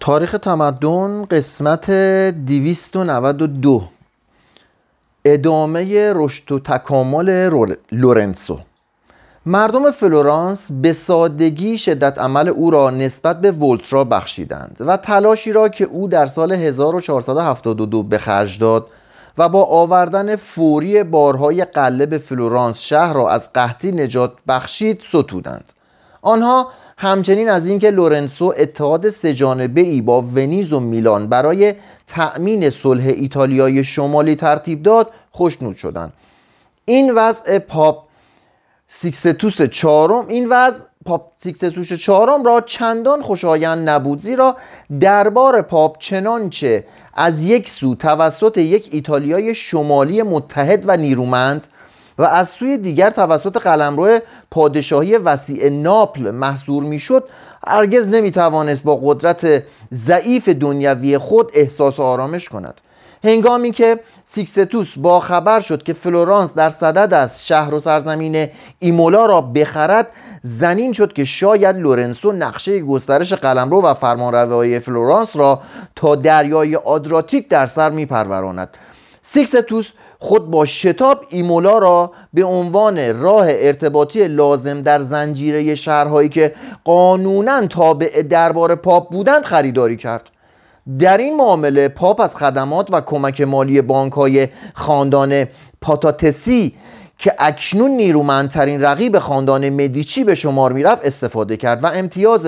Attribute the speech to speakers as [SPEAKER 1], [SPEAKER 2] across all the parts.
[SPEAKER 1] تاریخ تمدن قسمت 292 ادامه رشد و تکامل لورنسو. مردم فلورانس به سادگی شدت عمل او را نسبت به ولترا بخشیدند و تلاشی را که او در سال 1472 به خرج داد و با آوردن فوری بارهای غله به فلورانس شهر را از قحطی نجات بخشید ستودند. آنها همچنین از اینکه لورنسو اتحاد سهجانبه ای با ونیز و میلان برای تأمین صلح ایتالیای شمالی ترتیب داد خوشنود شدند. این وضع پاپ سیکستوس چهارم این وضع پاپ سیکستوس چهارم را چندان خوشایند نبود زیرا دربار پاپ چنانچه از یک سو توسط یک ایتالیای شمالی متحد و نیرومند و از سوی دیگر توسط قلمرو پادشاهی وسیع ناپل محصور می‌شد هرگز نمی‌توانست با قدرت ضعیف دنیوی خود احساس آرامش کند. هنگامی که سیکستوس با خبر شد که فلورانس در صدد است شهر و سرزمین ایمولا را بخرد ظنین شد که شاید لورنسو نقشه گسترش قلمرو و فرمانروایی فلورانس را تا دریای آدریاتیک در سر میپروراند. سیکستوس خود با شتاب ایمولا را به عنوان راه ارتباطی لازم در زنجیره شهرهایی که قانونا تابع دربار پاپ بودند خریداری کرد. در این معامله پاپ از خدمات و کمک مالی بانک های خاندان پاتسی که اکنون نیرومندترین رقیب خاندان مدیچی به شمار می‌رفت استفاده کرد و امتیاز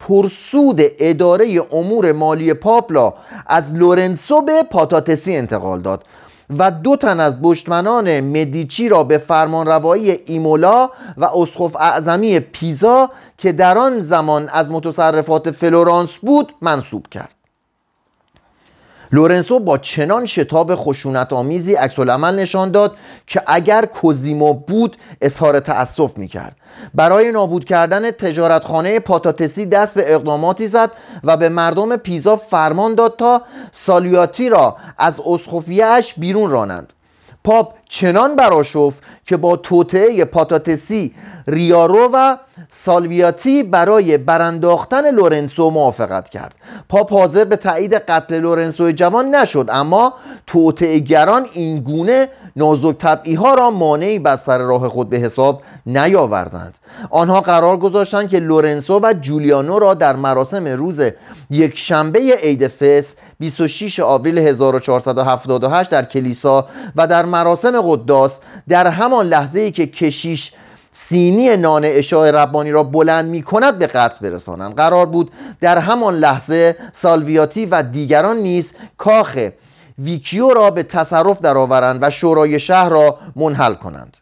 [SPEAKER 1] پرسود اداره امور مالی پاپ را از لورنسو به پاتسی انتقال داد. و دو تن از دشمنان مدیچی را به فرمانروایی ایمولا و اسقف اعظمی پیزا که در آن زمان از متصرفات فلورانس بود منصوب کرد. لورنسو با چنان شتاب خشونت آمیزی عکس‌العمل نشان داد که اگر کوزیمو بود اظهار تأسف می کرد برای نابود کردن تجارتخانه پاتسی دست به اقداماتی زد و به مردم پیزا فرمان داد تا سالویاتی را از اسقفیه‌اش بیرون رانند. پاپ چنان برآشفت که با توطئه پاتسی ریاریو و سالویاتی برای برانداختن لورنسو موافقت کرد. پاپ حاضر به تایید قتل لورنسو جوان نشد اما دیگران این گونه نازک طبعی ها را مانعی بر سر راه خود به حساب نیاوردند. آنها قرار گذاشتند که لورنسو و جولیانو را در مراسم روز یک شنبه عید فس 26 آوریل 1478 در کلیسا و در مراسم قداس در همان لحظه ای که کشیش سینی نان اشاع ربانی را بلند می کند به قتل برسانند. قرار بود در همان لحظه سالویاتی و دیگران نیز کاخ ویکیو را به تصرف درآورند و شورای شهر را منحل کنند.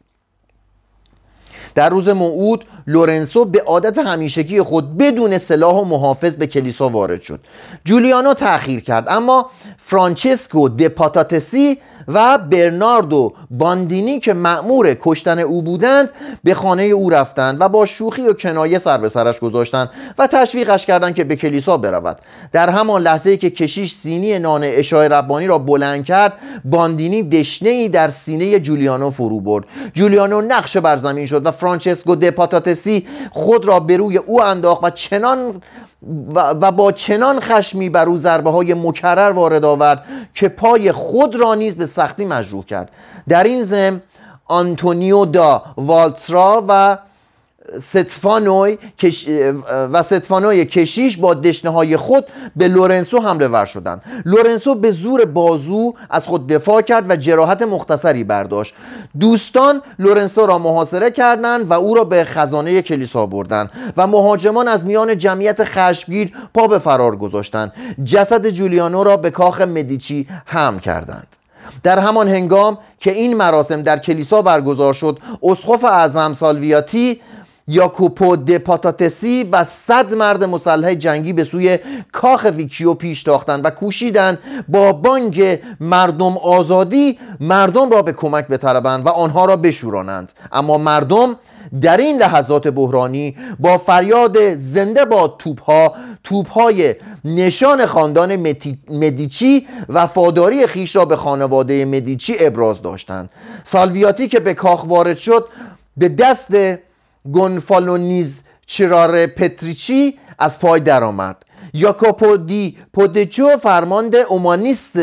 [SPEAKER 1] در روز موعود لورنسو به عادت همیشگی خود بدون سلاح و محافظ به کلیسا وارد شد. جولیانو تأخیر کرد اما فرانچسکو دپاتاتسی و برناردو باندینی که مأمور کشتن او بودند به خانه او رفتند و با شوخی و کنایه سر به سرش گذاشتند و تشویقش کردند که به کلیسا برود. در همان لحظه که کشیش سینی نان اشای ربانی را بلند کرد باندینی دشنه ای در سینه جولیانو فرو برد. جولیانو نقش بر زمین شد و فرانچسکو د پاتسی خود را به روی او انداخت و چنان و, با چنان خشمی بر او ضربه های مکرر وارد آورد که پای خود را نیز به سختی مجروح کرد. در این ضمن آنتونیو دا ولترا و ستفانوی و ستفانوی کشیش با دشنه های خود به لورنسو حمله ور شدند. لورنسو به زور بازو از خود دفاع کرد و جراحت مختصری برداشت. دوستان لورنسو را محاصره کردند و او را به خزانه کلیسا بردند و مهاجمان از میان جمعیت خشمگیر پا به فرار گذاشتند. جسد جولیانو را به کاخ مدیچی هم کردند. در همان هنگام که این مراسم در کلیسا برگزار شد اسقف اعظم سالویاتی یاکوپو د پاتاتسی و صد مرد مسلح جنگی به سوی کاخ ویکیو پیش تاختند و کوشیدند با بانگ مردم آزادی مردم را به کمک بطلبند و آنها را بشورانند. اما مردم در این لحظات بحرانی با فریاد زنده با توپها توپهای نشان خاندان مدیچی و فاداری خیش را به خانواده مدیچی ابراز داشتند. سالویاتی که به کاخ وارد شد به دست گونفالونیز چرار پتریچی از پای درآمد. یاکوپو دی پودچو فرمانده اومانیست.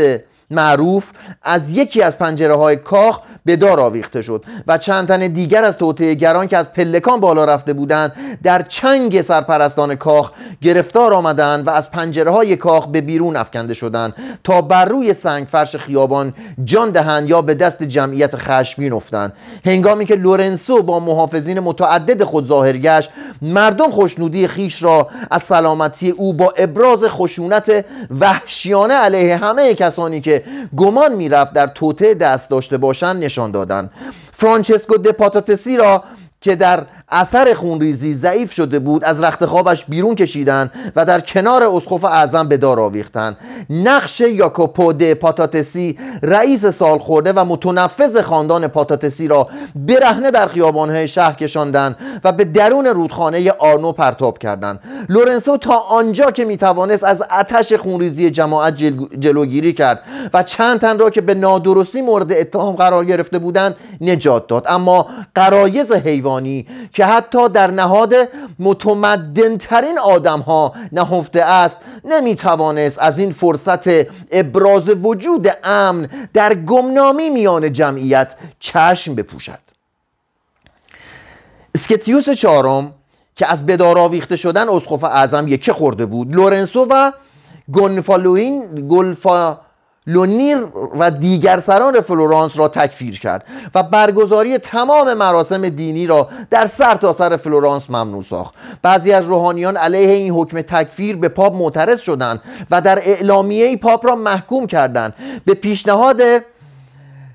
[SPEAKER 1] معروف از یکی از پنجره های کاخ به دار آویخته شد و چند تن دیگر از گران که از پلکان بالا رفته بودند در چنگ سرپرستان کاخ گرفتار آمدند و از پنجره های کاخ به بیرون افکنده شدند تا بر روی سنگ فرش خیابان جان دهند یا به دست جمعیت خشمگین افتند هنگامی که لورنسو با محافظین متعدد خود ظاهر گشت مردم خوشنودی خیش را از سلامتی او با ابراز خشونت وحشیانه علیه همه کسانی که گمان می‌رفت در توته دست داشته باشند نشان دادند فرانچسکو د پاتاتسی را که در اثر خونریزی ضعیف شده بود از رخت خوابش بیرون کشیدن و در کنار اسقف اعظم به دار آویختند نقش یاکوپو د پاتاتسی رئیس سالخورده و متنفذ خاندان پاتاتسی را برهنه در خیابانهای شهر کشاندند و به درون رودخانه آرنو پرتاب کردند. لورنسو تا آنجا که می‌توانست از آتش خونریزی جماعت جلوگیری کرد و چند تن را که به نادرستی مورد اتهام قرار گرفته بودند نجات داد. اما قرایز حیوانی که حتی در نهاد متمدنترین آدم ها نهفته است نمی‌توانست از این فرصت ابراز وجود امن در گمنامی میان جمعیت چشم بپوشد. سیکستوس چهارم که از به دار آویخته شدن اسقف اعظم یکه خورده بود لورنسو و گونفالونیر گونفالونیر و دیگر سران فلورانس را تکفیر کرد و برگزاری تمام مراسم دینی را در سر تا سر فلورانس ممنوع ساخت. بعضی از روحانیان علیه این حکم تکفیر به پاپ معترض شدند و در اعلامیه‌ای پاپ را محکوم کردند. به پیشنهاد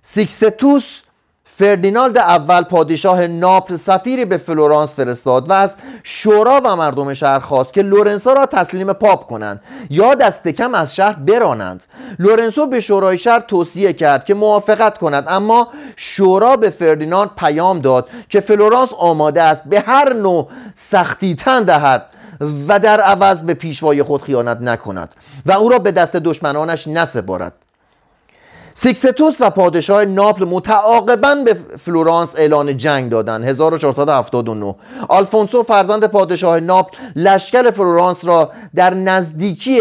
[SPEAKER 1] سیکستوس فردیناند اول پادشاه ناپل سفیری به فلورانس فرستاد و از شورا و مردم شهر خواست که لورنسو را تسلیم پاپ کنند یا دست کم از شهر برانند. لورنسو به شورای شهر توصیه کرد که موافقت کند اما شورا به فردیناند پیام داد که فلورانس آماده است به هر نوع سختی تن دهد و در عوض به پیشوای خود خیانت نکند و او را به دست دشمنانش نسپارد. سیکستوس و پادشاه ناپل متعاقبا به فلورانس اعلان جنگ دادند 1479 آلفونسو فرزند پادشاه ناپل لشکر فلورانس را در نزدیکی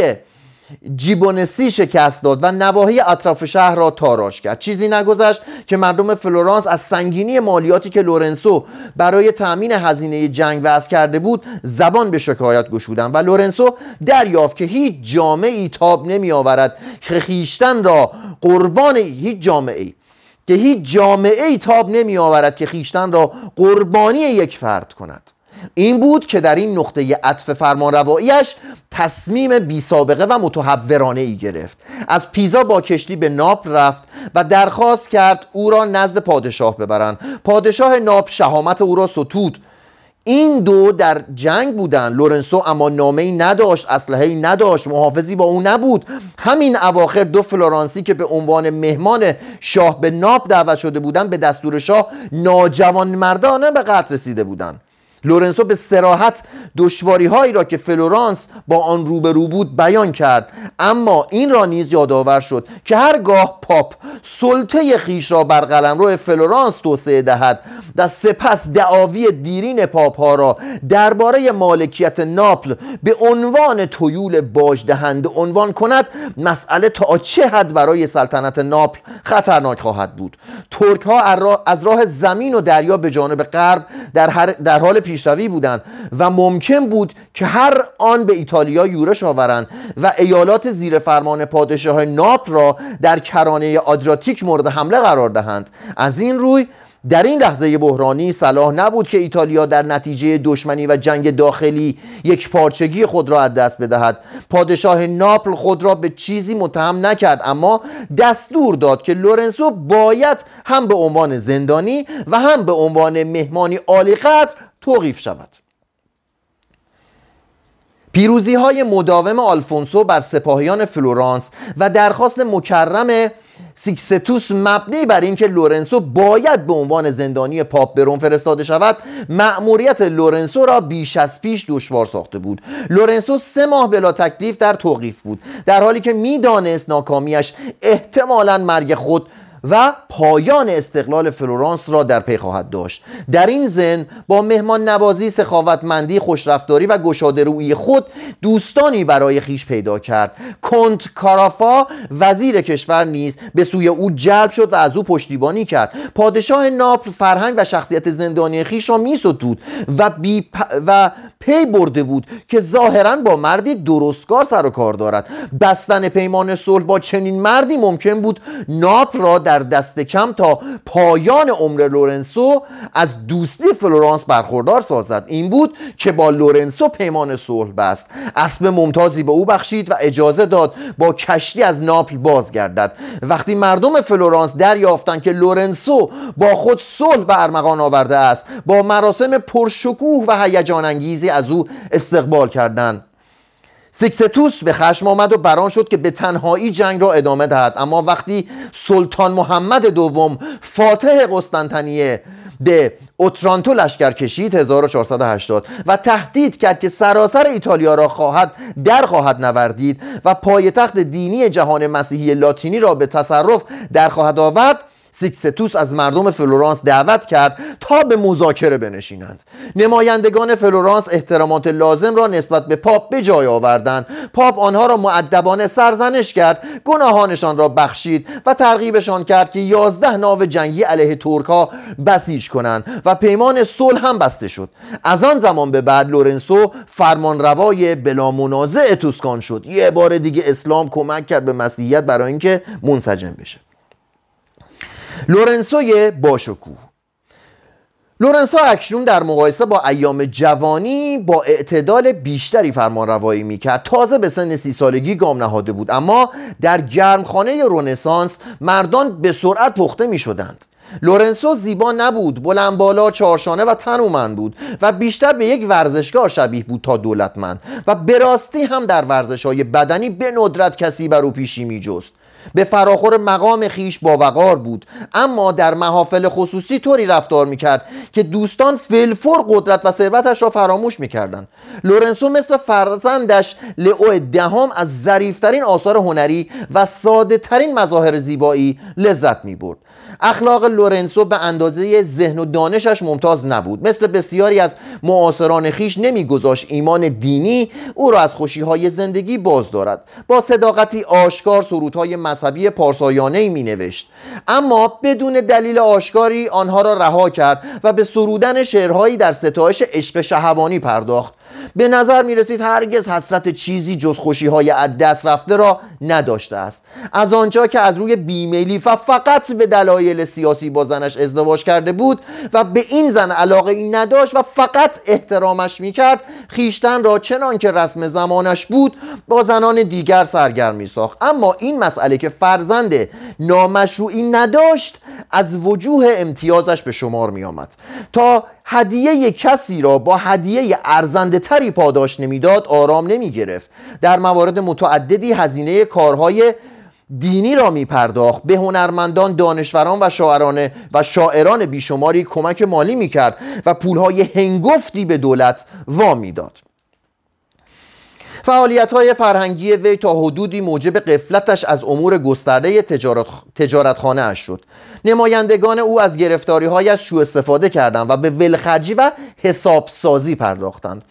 [SPEAKER 1] پوجیبونسی شکست داد و نواحی اطراف شهر را تاراج کرد. چیزی نگذشت که مردم فلورانس از سنگینی مالیاتی که لورنسو برای تأمین هزینه جنگ وضع کرده بود زبان به شکایت گشودند و لورنسو دریافت که هیچ جامعی تاب نمی آورد که خیشتن را قربان هیچ جامعه ای که هیچ جامعه ای تاب نمی آورد که خیشتن را قربانی یک فرد کند. این بود که در این نقطه عطف فرمانرواییش تصمیم بی سابقه و متحورانه ای گرفت. از پیزا با کشتی به ناپل رفت و درخواست کرد او را نزد پادشاه ببرند. پادشاه ناپل شهامت او را ستود. این دو در جنگ بودند لورنسو اما نامه ای نداشت اسلحه ای نداشت محافظی با او نبود. همین اواخر دو فلورانسی که به عنوان مهمان شاه به ناپل دعوت شده بودند به دستور شاه ناجوانمردانه به قتل رسیده بودند. لورنسو به صراحت دشواری هایی را که فلورانس با آن روبرو بود بیان کرد. اما این را نیز یادآور شد که هرگاه پاپ سلطه خویش را بر قلمرو فلورانس توسعه دهد و سپس دعاوی دیرین پاپ ها را درباره مالکیت ناپل به عنوان تویول باج دهنده عنوان کند مسئله تا چه حد برای سلطنت ناپل خطرناک خواهد بود. ترک ها از راه زمین و دریا به جانب غرب در, در حال پیشروی بودند و ممکن بود که هر آن به ایتالیا یورش آورند و ایالات زیر فرمان پادشاه ناپل را در کرانه آدراتیک مورد حمله قرار دهند. از این روی در این لحظه بحرانی صلاح نبود که ایتالیا در نتیجه دشمنی و جنگ داخلی یکپارچگی خود را از دست بدهد. پادشاه ناپل خود را به چیزی متهم نکرد اما دستور داد که لورنسو باید هم به عنوان زندانی و هم به عنوان مهمانی عالی قدر توقیف شود. پیروزی های مداوم آلفونسو بر سپاهیان فلورانس و درخواست مکرر سیکستوس مبنی بر اینکه لورنسو باید به عنوان زندانی پاپ به فرستاده شود مأموریت لورنسو را بیش از پیش دشوار ساخته بود. لورنسو سه ماه بلا تکلیف در توقیف بود در حالی که می‌دانست ناکامیش احتمالا مرگ خود و پایان استقلال فلورانس را در پی خواهد داشت. در این ضمن با مهمان نوازی سخاوتمندی خوشرفتاری و گشاده‌رویی خود دوستانی برای خویش پیدا کرد. کنت کارافا وزیر کشور نیز به سوی او جلب شد و از او پشتیبانی کرد. پادشاه ناپل فرهنگ و شخصیت زندانی خویش را می و, بی و پی برده بود که ظاهرا با مردی درستکار سر و کار دارد. بستن پیمان صلح با چنین مردی ممکن بود ناپل را در دست کم تا پایان عمر لورنسو از دوستی فلورانس برخوردار سازد. این بود که با لورنسو پیمان صلح بست. اسب ممتازی به او بخشید و اجازه داد با کشتی از ناپل بازگردد. وقتی مردم فلورانس دریافتند که لورنسو با خود صلح به ارمغان آورده است با مراسم پرشکوه و هیجان انگیزی از او استقبال کردند. سیکستوس به خشم آمد و بر آن شد که به تنهایی جنگ را ادامه دهد. اما وقتی سلطان محمد دوم فاتح قسطنطنیه به اوترانتو لشکر کشید 1480 و تهدید کرد که سراسر ایتالیا را خواهد در خواهد نوردید و پایتخت دینی جهان مسیحی لاتینی را به تصرف در خواهد آورد. سیکستوس از مردم فلورانس دعوت کرد تا به مذاکره بنشینند. نمایندگان فلورانس احترامات لازم را نسبت به پاپ به جای آوردند. پاپ آنها را مؤدبانه سرزنش کرد گناهانشان را بخشید و ترغیبشان کرد که یازده ناو جنگی علیه ترک ها بسیج کنند و پیمان صلح هم بسته شد. از آن زمان به بعد لورنسو فرمانروای بلا منازع توسکان شد. یه بار دیگه اسلام کمک کرد به مسیحیت برای اینکه منسجم بشه. لورنسوی باشکوه. لورنسو اکنون در مقایسه با ایام جوانی با اعتدال بیشتری فرمان روایی می‌کرد. تازه به سن سی سالگی گام نهاده بود. اما در گرمخانه رنسانس مردان به سرعت پخته می شدند لورنسو زیبا نبود بلند بالا چارشانه و تنومند بود و بیشتر به یک ورزشکار شبیه بود تا دولتمند. و به راستی هم در ورزش های بدنی به ندرت کسی بر او پیشی می جست به فراخور مقام خویش با وقار بود. اما در محافل خصوصی طوری رفتار می‌کرد که دوستان فی‌الفور قدرت و ثروتش را فراموش می‌کردند. لورنسو مثل فرزندش لئو دهم از ظریفترین آثار هنری و ساده ترین مظاهر زیبایی لذت می‌برد. اخلاق لورنسو به اندازه ذهن و دانشش ممتاز نبود. مثل بسیاری از معاصران خیش نمیگذاشت ایمان دینی او را از خوشیهای زندگی باز دارد. با صداقتی آشکار سرودهای مذهبی پارسایانه می نوشت اما بدون دلیل آشکاری آنها را رها کرد و به سرودن شعرهایی در ستایش عشق شهوانی پرداخت. به نظر می رسید هرگز حسرت چیزی جز خوشی های از دست رفته را نداشته است. از آنجا که از روی بیمیلی و فقط به دلایل سیاسی با زنش ازدواج کرده بود و به این زن علاقه ای نداشت و فقط احترامش می کرد خیشتن را چنان که رسم زمانش بود با زنان دیگر سرگرم می ساخت. اما این مسئله که فرزند نامشروعی نداشت از وجوه امتیازش به شمار می آمد تا هدیه کسی را با هدیه ارزنده تری پاداش نمی‌داد آرام نمی گرفت در موارد متعددی هزینه کارهای دینی را می پرداخت به هنرمندان دانشوران و شاعران و شاعران بیشماری کمک مالی می کرد و پولهای هنگفتی به دولت وامی داد فعالیت های فرهنگی وی تا حدودی موجب قفلتش از امور گسترده تجارت, تجارتخانه اش شد. نمایندگان او از گرفتاری هایش سوء استفاده کردند و به ولخرجی و حساب‌سازی پرداختند.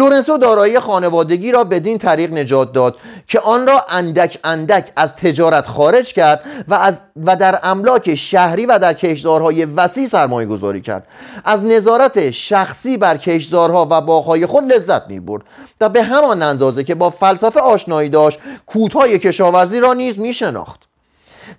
[SPEAKER 1] لورنسو دارایی خانوادگی را بدین طریق نجات داد که آن را اندک اندک از تجارت خارج کرد و, از و در املاک شهری و در کشتزارهای وسیع سرمایه گذاری کرد. از نظارت شخصی بر کشتزارها و باغهای خود لذت می برد و به همان اندازه که با فلسفه آشنایی داشت کودهای کشاورزی را نیز می شناخت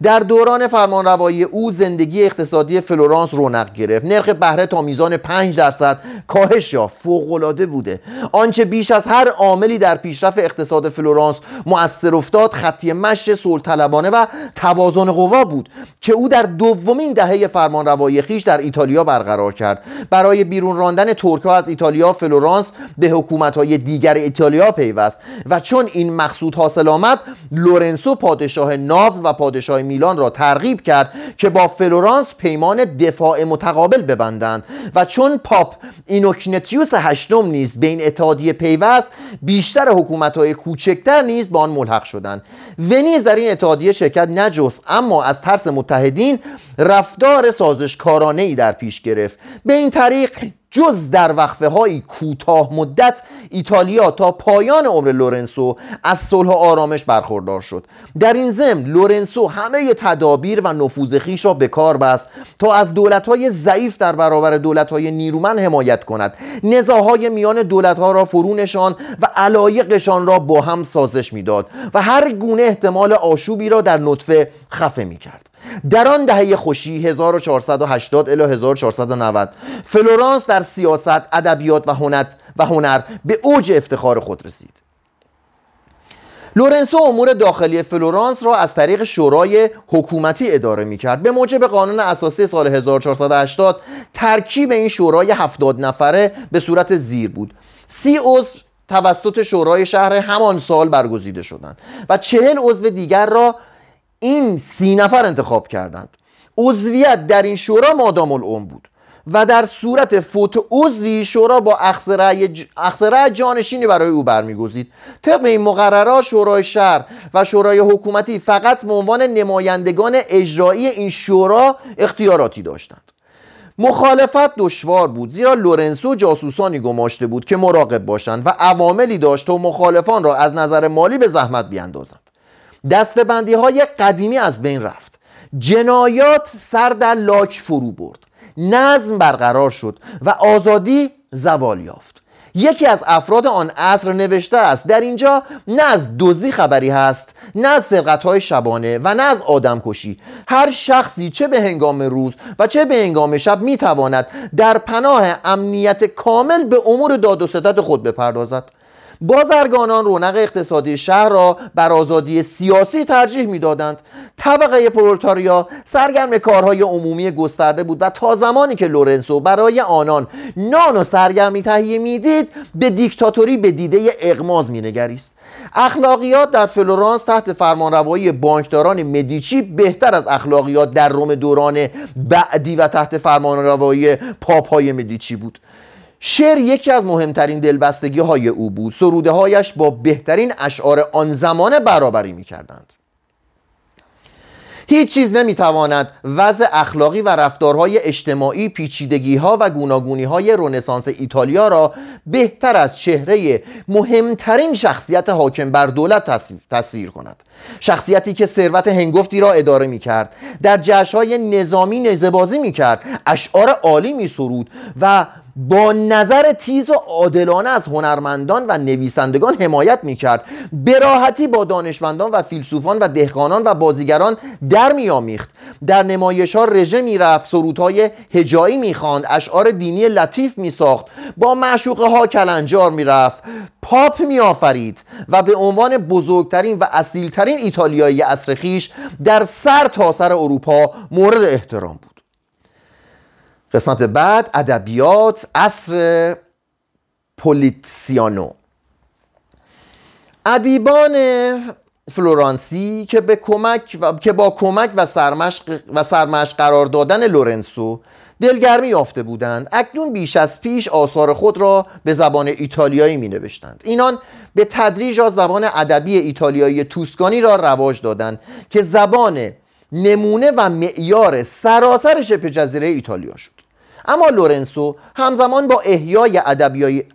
[SPEAKER 1] در دوران فرمانروایی او زندگی اقتصادی فلورانس رونق گرفت. نرخ بهره تا میزان 5 درصد کاهش یافت. فوقالعاده بوده. آنچه بیش از هر عاملی در پیشرفت اقتصاد فلورانس مؤثر افتاد خط مشی صلح‌طلبانه و توازن قوا بود که او در دومین دهه فرمانروایی خویش در ایتالیا برقرار کرد. برای بیرون راندن ترکها از ایتالیا فلورانس به حکومت‌های دیگر ایتالیا پیوست و چون این مقصود حاصل آمد لورنسو پادشاه ناپل و پادشاه میلان را ترغیب کرد که با فلورانس پیمان دفاع متقابل ببندند و چون پاپ اینوکنتیوس هشتم نیز به این اتحادیه پیوست بیشتر حکومتهای کوچکتر نیز با آن ملحق شدند. ونیز در این اتحادیه شرکت نجست اما از ترس متحدین رفتار سازشکارانه ای در پیش گرفت. به این طریق جز در وقفه های کوتاه مدت ایتالیا تا پایان عمر لورنسو از صلح آرامش برخوردار شد. در این ضمن لورنسو همه تدابیر و نفوذ خویش را به کار بست تا از های ضعیف در برابر های نیرومند حمایت کند. نزاع‌های میان ها را فرو نشاند و علایقشان را با هم سازش می‌داد و هر گونه احتمال آشوبی را در نطفه خفه می کرد در آن دهه خوشی 1480 الی 1490 فلورانس در سیاست، ادبیات و هنر و هنر به اوج افتخار خود رسید. لورنسو امور داخلی فلورانس را از طریق شورای حکومتی اداره می کرد به موجب قانون اساسی سال 1480 ترکیب این شورای 70 نفره به صورت زیر بود سی عضو توسط شورای شهر همان سال برگزیده شدند و چهل عضو دیگر را این سی نفر انتخاب کردند. عضویت در این شورا مادام العمر بود و در صورت فوت عضوی شورا با اخصره جانشینی برای او برمیگزید. طبق این مقررات شورای شهر و شورای حکومتی فقط به عنوان نمایندگان اجرایی این شورا اختیاراتی داشتند. مخالفت دشوار بود زیرا لورنسو جاسوسانی گماشته بود که مراقب باشند و عواملی داشت تا مخالفان را از نظر مالی به زحمت بیاندازند. دستبندی های قدیمی از بین رفت. جنایات سر در لاک فرو برد. نظم برقرار شد و آزادی زوال یافت. یکی از افراد آن عصر نوشته است. در اینجا نه از دزدی خبری هست نه از سرقت های شبانه و نه از آدم کشی هر شخصی چه به هنگام روز و چه به هنگام شب می‌تواند در پناه امنیت کامل به امور داد و ستد خود بپردازد. بازرگانان رونق اقتصادی شهر را بر آزادی سیاسی ترجیح می‌دادند. طبقه پرولتاریا سرگرم کارهای عمومی گسترده بود و تا زمانی که لورنسو برای آنان نان و سرگرمی تهیه می‌دید به دیکتاتوری به دیده اغماز مینگریست. اخلاقیات در فلورانس تحت فرمانروایی بانکداران مدیچی بهتر از اخلاقیات در روم دوران بعدی و تحت فرمانروایی پاپای مدیچی بود. شعر یکی از مهمترین دلبستگی های او بود. سروده هایش با بهترین اشعار آن زمان برابری می کردند هیچ چیز نمی‌تواند وضع اخلاقی و رفتارهای اجتماعی پیچیدگی ها و گوناگونی های رونسانس ایتالیا را بهتر از چهره مهمترین شخصیت حاکم بر دولت تصویر کند. شخصیتی که ثروت هنگفتی را اداره می کرد در جشنهای نظامی نزبازی می کرد اشعار عالی می سرود و با نظر تیز و عادلانه از هنرمندان و نویسندگان حمایت می‌کرد. به راحتی با دانشمندان و فیلسوفان و دهقانان و بازیگران در میآمیخت. در نمایش ها رژه می‌رفت سرودهای هجایی می‌خواند اشعار دینی لطیف میساخت. با معشوقه ها کلنجار می‌رفت. پاپ میآفرید و به عنوان بزرگترین و اصیلترین ایتالیایی عصر در سر تا سر اروپا مورد احترام بود. قسمت بعد ادبیات عصر پولیتسیانو. ادیبان فلورانسی که به کمک و که با کمک و سرمشق و سرمشق قرار دادن لورنسو دلگرمی یافته بودند اکنون بیش از پیش آثار خود را به زبان ایتالیایی می نوشتند اینان به تدریج از زبان ادبی ایتالیایی توسکانی را رواج دادند که زبان نمونه و معیار سراسر شبه جزیره ایتالیا شد. اما لورنسو همزمان با احیای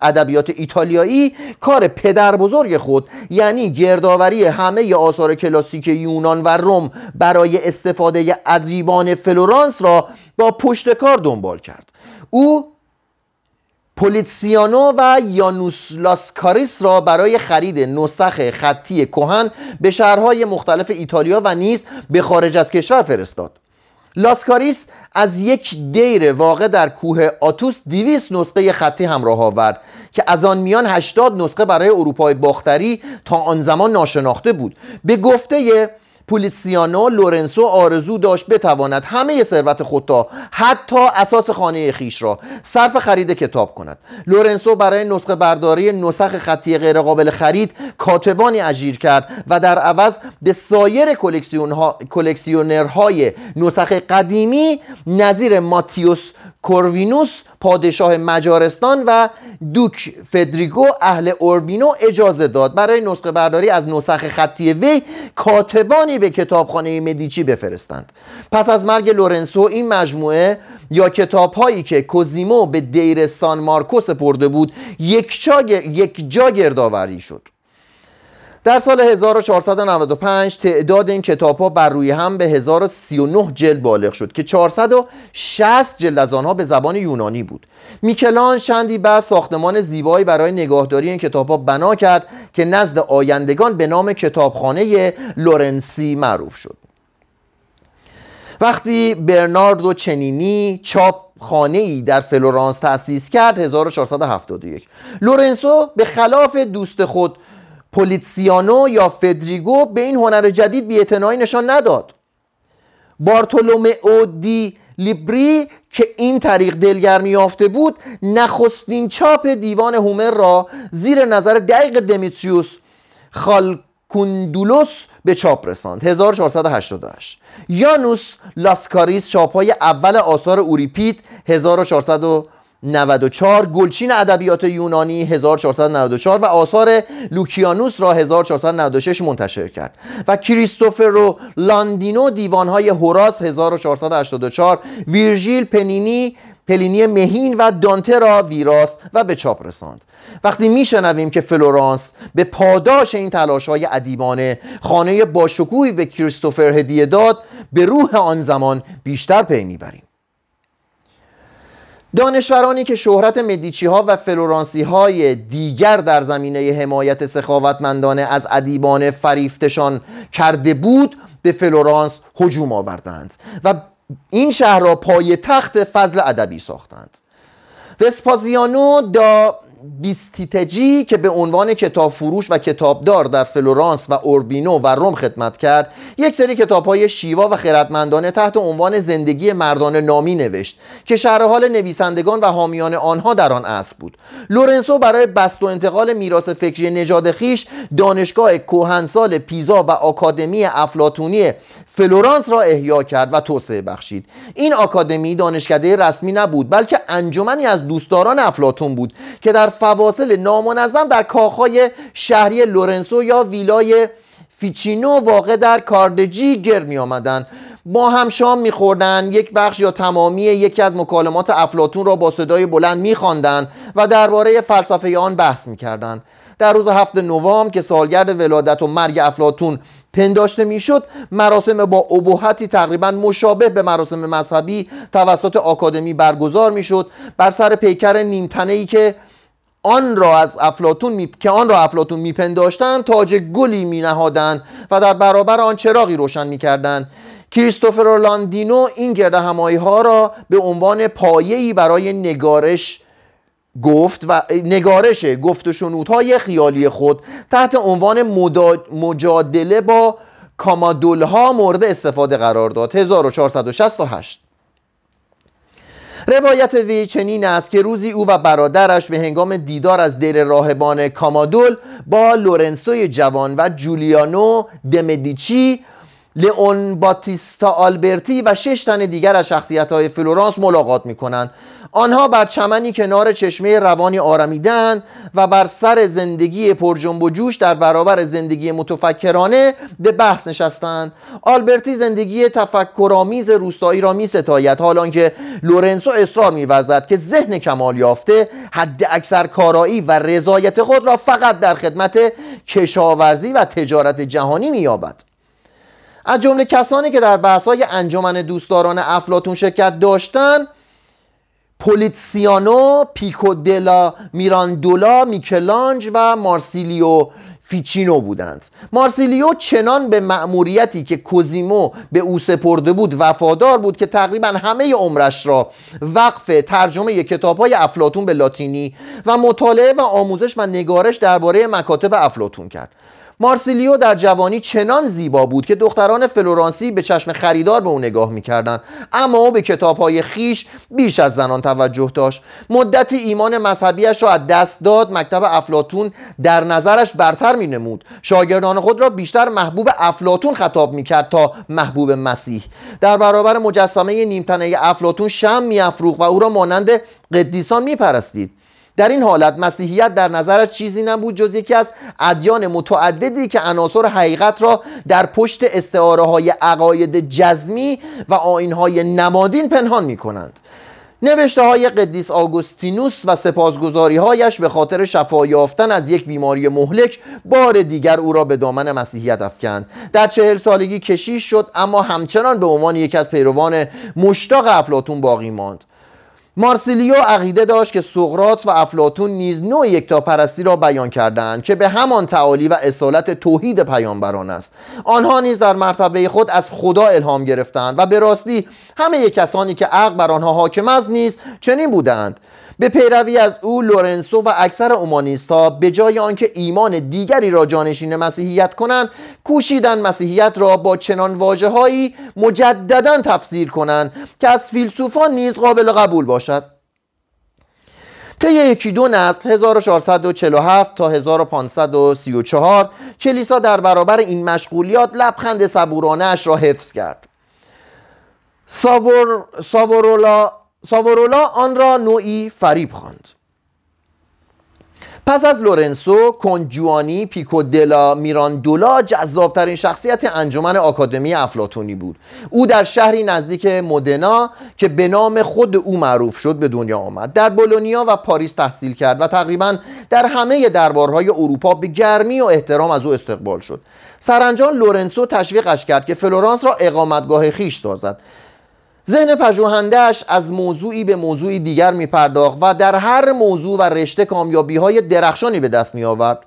[SPEAKER 1] ادبیات ایتالیایی کار پدر بزرگ خود یعنی گردآوری همه آثار کلاسیک یونان و روم برای استفاده ادیبان فلورانس را با پشتکار دنبال کرد. او پولیتسیانو و یانوس لاسکاریس را برای خرید نسخ خطی کهن به شهرهای مختلف ایتالیا و نیز به خارج از کشور فرستاد. لاسکاریس از یک دیر واقع در کوه آتوس 200 نسخه خطی همراه آورد که از آن میان 80 نسخه برای اروپای باختری تا آن زمان ناشناخته بود. به گفته پولیتسیانو لورنسو آرزو داشت بتواند همه ثروت خود تا حتی اثاث خانه خویش را صرف خرید کتاب کند. لورنسو برای نسخه برداری نسخ خطی غیرقابل خرید کاتبانی اجیر کرد و در عوض به سایر کلکسیونرهای نسخ قدیمی نظیر ماتیوس کوروینوس پادشاه مجارستان و دوک فدریگو اهل اوربینو اجازه داد. برای نسخه برداری از نسخ خطی وی کاتبانی به کتابخانه مدیچی بفرستند. پس از مرگ لورنسو این مجموعه یا کتاب هایی که کوزیمو به دیر سان مارکو سپرده بود یک جا, یک جا گردآوری شد. در سال 1495 تعداد این کتاب ها بر روی هم به 1039 جلد بالغ شد که 460 جلد از آنها به زبان یونانی بود. میکلان چندی بعد ساختمان زیبایی برای نگاهداری این کتاب ها بنا کرد که نزد آیندگان به نام کتابخانه لورنسی معروف شد. وقتی برناردو چنینی چاپ خانه ای در فلورانس تأسیس کرد 1471 لورنسو به خلاف دوست خود پولیتسیانو یا فدریگو به این هنر جدید بی‌اعتنایی نشان نداد. بارتولومئو دی لیبری که این طریق دلگرمی یافته بود نخستین چاپ دیوان هومر را زیر نظر دقیق دمیتریوس خالکوندولوس به چاپ رساند. 1488 یانوس لاسکاریس چاپ های اول آثار اوریپید 1400 94 گلچین ادبیات یونانی 1494 و آثار لوکیانوس را 1496 منتشر کرد. و کریستوفرو لاندینو دیوانهای هوراس 1484 ویرژیل پنینی پلینی مهین و دانته را ویراست و به چاپ رساند. وقتی میشنویم که فلورانس به پاداش این تلاش های ادیبانه خانه باشکوهی به کریستوفر هدیه داد به روح آن زمان بیشتر پی می‌بریم. دانشورانی که شهرت مدیچی ها و فلورانسی های دیگر در زمینه حمایت سخاوتمندانه از ادیبان فریفتشان کرده بود به فلورانس هجوم آوردند و این شهر را پایتخت فضل ادبی ساختند. وسپازیانو دا بیستیتجی که به عنوان کتاب فروش و کتابدار در فلورانس و اوربینو و روم خدمت کرد یک سری کتاب های شیوا و خردمندانه تحت عنوان زندگی مردان نامی نوشت که شرح حال نویسندگان و حامیان آنها در آن اصل بود. لورنسو برای بسط و انتقال میراث فکری نژاد خویش دانشگاه کهنسال پیزا و آکادمی افلاتونی فلورانس را احیا کرد و توسعه بخشید. این آکادمی دانشکده رسمی نبود بلکه انجمنی از دوستداران افلاتون بود که در فواصل نامنظم در کاخهای شهری لورنسو یا ویلای فیچینو واقع در کاردجی گرد می آمدن با هم شام میخوردن یک بخش یا تمامی یکی از مکالمات افلاتون را با صدای بلند میخواندند و درباره فلسفه آن بحث می‌کردند. در روز هفت نوامبر که سالگرد ولادت و مرگ افلاتون پنداشته می‌شد مراسم با ابهتی تقریبا مشابه به مراسم مذهبی توسط آکادمی برگزار می‌شد. بر سر پیکر نیمتنه ای که آن را از افلاتون می... که آن را افلاتون میپنداشتند تاج گلی می نهادن و در برابر آن چراغی روشن می‌کردند. کریستوفر لاندینو این گرد همایی ها را به عنوان پایه‌ای برای نگارش گفت و نگارش گفت و شنودهای خیالی خود تحت عنوان مجادله با کامادول ها مورد استفاده قرار داد. 1468 روایت وی چنین است که روزی او و برادرش به هنگام دیدار از دیر راهبان کامادول با لورنسوی جوان و جولیانو دمدیچی لئون باتیستا آلبرتی و شش تن دیگر از شخصیت های فلورانس ملاقات می کنند آنها بر چمنی کنار چشمه روانی آرمیدن و بر سر زندگی پر جنب و جوش در برابر زندگی متفکرانه به بحث نشستند. آلبرتی زندگی تفکرآمیز روستایی را می ستاید حالان که لورنسو اصرار میورزد که ذهن کمال یافته حد اکثر کارایی و رضایت خود را فقط در خدمت کشاورزی و تجارت جهانی مییابد. از جمله کسانی که در بحث‌های انجمن دوستداران افلاتون شرکت داشتند پولیتسیانو، پیکو دلا میراندولا، میکلانج و مارسیلیو فیچینو بودند. مارسیلیو چنان به مأموریتی که کوزیمو به او سپرده بود وفادار بود که تقریبا همه عمرش را وقف ترجمه کتاب های افلاتون به لاتینی و مطالعه و آموزش و نگارش درباره مکاتب افلاتون کرد. مارسیلیو در جوانی چنان زیبا بود که دختران فلورانسی به چشم خریدار به او نگاه می‌کردند. اما او به کتابهای خیش بیش از زنان توجه داشت. مدتی ایمان مذهبیش را از دست داد مکتب افلاتون در نظرش برتر مینمود. شاگردان خود را بیشتر محبوب افلاتون خطاب می‌کرد تا محبوب مسیح. در برابر مجسمه نیمتنه افلاتون شم میافروخت و او را مانند قدیسان میپرستید. در این حالت مسیحیت در نظرش چیزی نبود جز یکی از ادیان متعددی که عناصر حقیقت را در پشت استعاره های عقاید جزمی و آین های نمادین پنهان می کنند نوشته های قدیس آگوستینوس و سپاسگزاری هایش به خاطر شفا یافتن از یک بیماری مهلک بار دیگر او را به دامن مسیحیت افکند. در چهل سالگی کشیش شد اما همچنان به عنوان یکی از پیروان مشتاق افلاتون باقی ماند. مارسیلیو عقیده داشت که سقرات و افلاتون نیز نوع یکتاپرستی را بیان کردند که به همان تعالی و اصالت توحید پیامبران است. آنها نیز در مرتبه خود از خدا الهام گرفتند و به راستی همه کسانی که عقل بر آنها حاکم است نیز چنین بودند. به پیروی از او لورنسو و اکثر اومانیستا به جای آنکه ایمان دیگری را جانشین مسیحیت کنند کوشیدن مسیحیت را با چنان واجههایی مجددا تفسیر کنند که از فیلسوفان نیز قابل قبول باشد. طی یکی دو نسل 1447 تا 1534 کلیسا در برابر این مشغولیات لبخند صبورانه اش را حفظ کرد. ساور، ساورولا ساورولا آن را نوعی فریب خواند. پس از لورنسو کنت جووانی پیکو دلا میراندولا جذابترین شخصیت انجمن آکادمی افلاتونی بود. او در شهری نزدیک مدنا که به نام خود او معروف شد به دنیا آمد. در بولونیا و پاریس تحصیل کرد و تقریبا در همه دربارهای اروپا به گرمی و احترام از او استقبال شد. سرانجام لورنسو تشویقش کرد که فلورانس را اقامتگاه خویش سازد. ذهن پژوهنده‌اش از موضوعی به موضوعی دیگر می پرداخت و در هر موضوع و رشته کامیابی های درخشانی به دست می آورد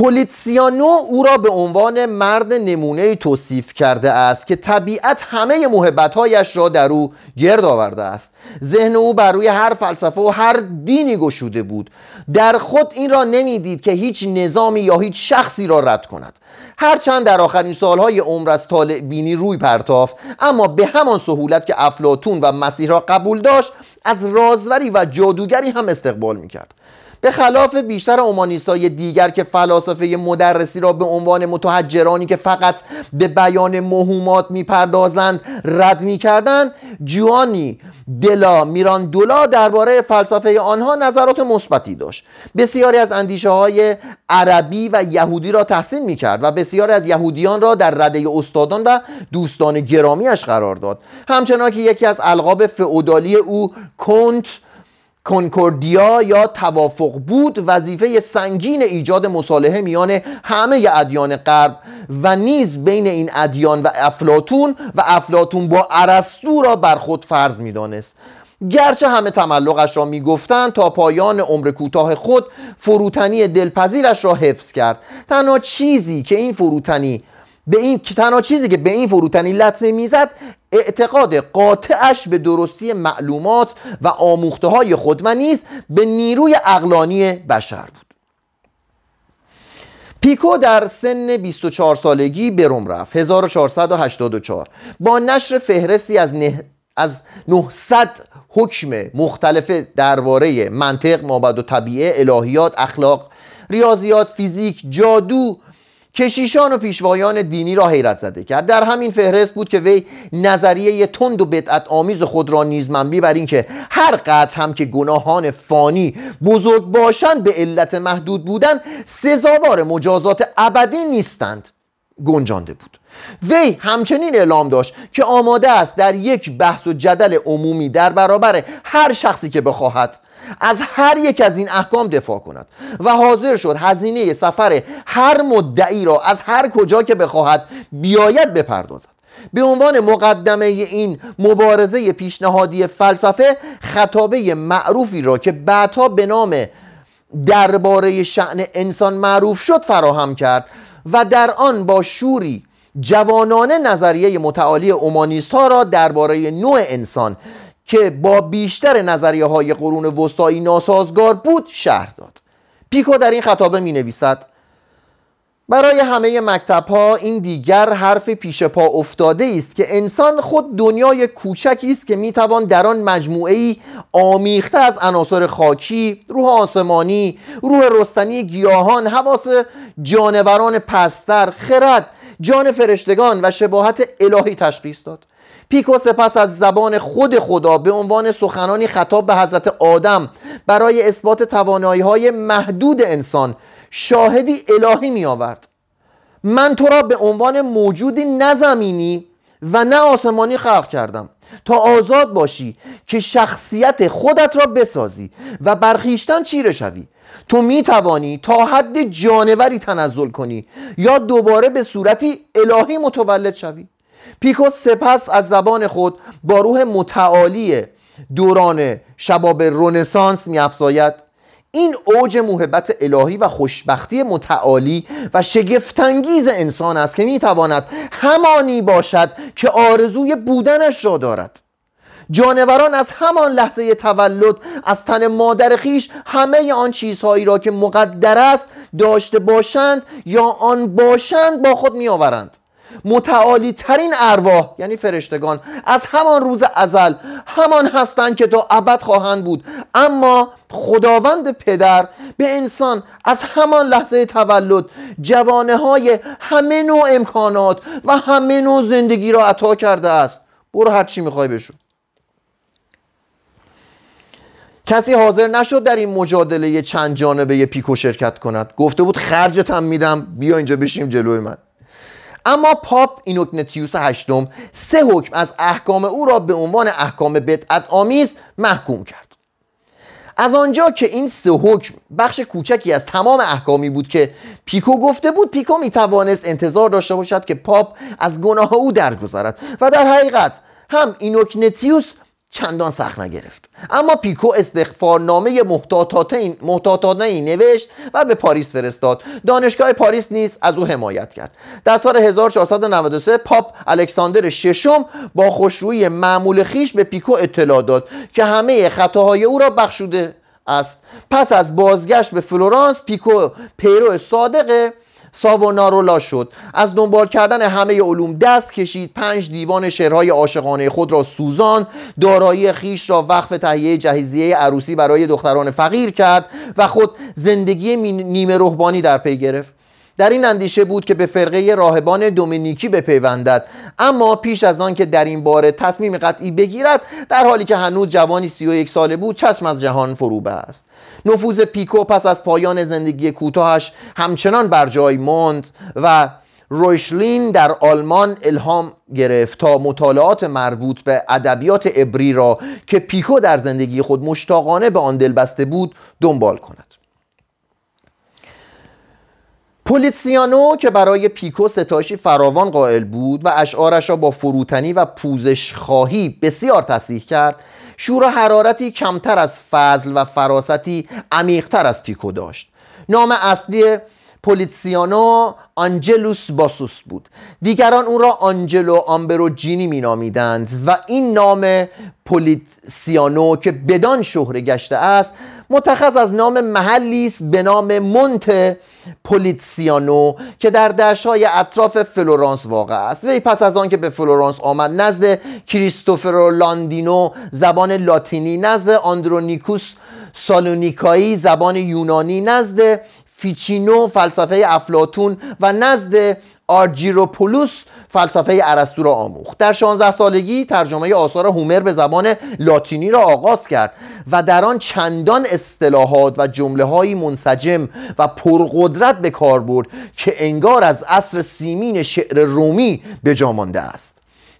[SPEAKER 1] پولیتسیانو او را به عنوان مرد نمونه توصیف کرده است که طبیعت همه محبتهایش را در او گرد آورده است. ذهن او بر روی هر فلسفه و هر دینی گشوده بود. در خود این را نمی‌دید که هیچ نظامی یا هیچ شخصی را رد کند. هرچند در آخرین سالهای عمر از طالع بینی روی پرتافت اما به همان سهولت که افلاتون و مسیح را قبول داشت از رازوری و جادوگری هم استقبال می‌کرد. به خلاف بیشتر اومانیسای دیگر که فلاسفه مدرسی را به عنوان متحجرانی که فقط به بیان مهمات می‌پردازند رد می‌کردند جوانی دلا میراندولا درباره فلسفه آنها نظرات مثبتی داشت. بسیاری از اندیشه های عربی و یهودی را تحسین می کرد و بسیاری از یهودیان را در رده استادان و دوستان گرامیش قرار داد. همچنان که یکی از القاب فئودالی او کنت کنکوردیا یا توافق بود وظیفه سنگین ایجاد مصالحه میان همه ادیان غرب و نیز بین این ادیان و افلاتون و افلاتون با ارسطو را بر خود فرض می‌دانست. گرچه همه تملقش را می‌گفتند تا پایان عمر کوتاه خود فروتنی دلپذیرش را حفظ کرد. تنها چیزی که این فروتنی به این تنها چیزی که به این فروتنی لطمه می‌زد اعتقاد قاطعش به درستی معلومات و آموخته های خود و نیز به نیروی اقلانی بشر بود. پیکو در سن 24 سالگی به روم رفت 1484 با نشر فهرستی از, نه... از 900 حکم مختلف درباره منطق، مابد و طبیعه، الهیات، اخلاق، ریاضیات، فیزیک، جادو کشیشان و پیشوایان دینی را حیرت زده کرد. در همین فهرست بود که وی نظریه تند و بدعت آمیز خود را نیز منبی بر اینکه هر قطع هم که گناهان فانی بزرگ باشند به علت محدود بودن سزاوار مجازات ابدی نیستند. گنجانده بود. وی همچنین اعلام داشت که آماده است در یک بحث و جدل عمومی در برابر هر شخصی که بخواهد از هر یک از این احکام دفاع کند. و حاضر شد هزینه سفر هر مدعی را از هر کجا که بخواهد بیاید بپردازد. به عنوان مقدمه این مبارزه پیشنهادی فلسفه خطابه معروفی را که بعدها به نام درباره شعن انسان معروف شد فراهم کرد و در آن با شوری جوانانه نظریه متعالی اومانیست ها را درباره نوع انسان که با بیشتر نظریه های قرون وسطایی ناسازگار بود شهر داد. پیکو در این خطابه می نویسد برای همه مکتب ها این دیگر حرف پیش پا افتاده است که انسان خود دنیای کوچکی است که می‌توان در آن مجموعه ای آمیخته از عناصر خاکی، روح آسمانی، روح رستنی گیاهان، حواس جانوران پستر، خرد، جان فرشتگان و شباهت الهی تشخیص داد. پیکو سپس از زبان خود خدا به عنوان سخنانی خطاب به حضرت آدم برای اثبات توانایی های محدود انسان شاهدی الهی می آورد من تو را به عنوان موجودی نزمینی و نه آسمانی خلق کردم. تا آزاد باشی که شخصیت خودت را بسازی و برخیشتن چیره شوی. تو می توانی تا حد جانوری تنزل کنی یا دوباره به صورتی الهی متولد شوی. پیکو سپس از زبان خود با روح متعالی دوران شباب رونسانس می افزاید این اوج محبت الهی و خوشبختی متعالی و شگفتانگیز انسان است که می‌تواند همانی باشد که آرزوی بودنش را دارد. جانوران از همان لحظه تولد از تن مادر خیش همه آن چیزهایی را که مقدر است داشته باشند یا آن باشند با خود میآورند. متعالی ترین ارواح یعنی فرشتگان از همان روز ازل همان هستند که تا ابد خواهند بود. اما خداوند پدر به انسان از همان لحظه تولد جوانه های همه نوع امکانات و همه نوع زندگی را عطا کرده است. برو هر چی می‌خوای بشو. کسی حاضر نشد در این مجادله چند جانبه پیکو شرکت کند. گفته بود خرجت هم میدم بیا اینجا بشیم جلوی من. اما پاپ اینوکنتیوس هشتم سه حکم از احکام او را به عنوان احکام بدعت آمیز محکوم کرد. از آنجا که این سه حکم بخش کوچکی از تمام احکامی بود که پیکو گفته بود پیکو می توانست انتظار داشته باشد که پاپ از گناه او درگذرد. و در حقیقت هم اینوکنتیوس چندان سخت نگرفت. اما پیکو استغفارنامه محتاطانه ای نوشت و به پاریس فرستاد. دانشگاه پاریس نیز از او حمایت کرد. در سال 1493 پاپ الکساندر ششم با خوشرویی معمول خویش به پیکو اطلاع داد که همه خطاهای او را بخشوده است. پس از بازگشت به فلورانس پیکو پیرو صادق ساونارولا شد. از دنبال کردن همه علوم دست کشید. پنج دیوان شعرهای عاشقانه خود را سوزاند دارایی خویش را وقف تهیه جهیزیه عروسی برای دختران فقیر کرد و خود زندگی نیمه روحانی در پی گرفت. در این اندیشه بود که به فرقه راهبان دومینیکی بپیوندد. اما پیش از آن که در این باره تصمیم قطعی بگیرد در حالی که هنوز جوانی سی و یک ساله بود چشم از جهان فرو است نفوذ پیکو پس از پایان زندگی کوتاهش همچنان بر جای ماند و رویشلین در آلمان الهام گرفت تا مطالعات مربوط به ادبیات عبری را که پیکو در زندگی خود مشتاقانه به آن دلبسته بود دنبال کند. پولیتسیانو که برای پیکو ستاشی فراوان قائل بود و اشعارش را با فروتنی و پوزش خواهی بسیار تصحیح کرد شور و حرارتی کمتر از فضل و فراستی عمیقتر از پیکو داشت. نام اصلی پولیتسیانو آنجلوس باسوس بود. دیگران او را آنجلو آمبروجینی مینامیدند و این نام پولیتسیانو که بدان شهره گشته است متخذ از نام محلی است به نام مونت پولیتسیانو که در دشتهای اطراف فلورانس واقع است. وی پس از آن که به فلورانس آمد نزد کریستوفرو لاندینو زبان لاتینی نزد آندرونیکوس سالونیکایی زبان یونانی نزد فیچینو فلسفه افلاتون و نزد آرجیروپولوس فلسفه ارسطو را آموخت. در 16 سالگی ترجمه آثار هومر به زبان لاتینی را آغاز کرد و در آن چندان اصطلاحات و جمله های منسجم و پرقدرت به کار برد که انگار از عصر سیمین شعر رومی به جا مانده است.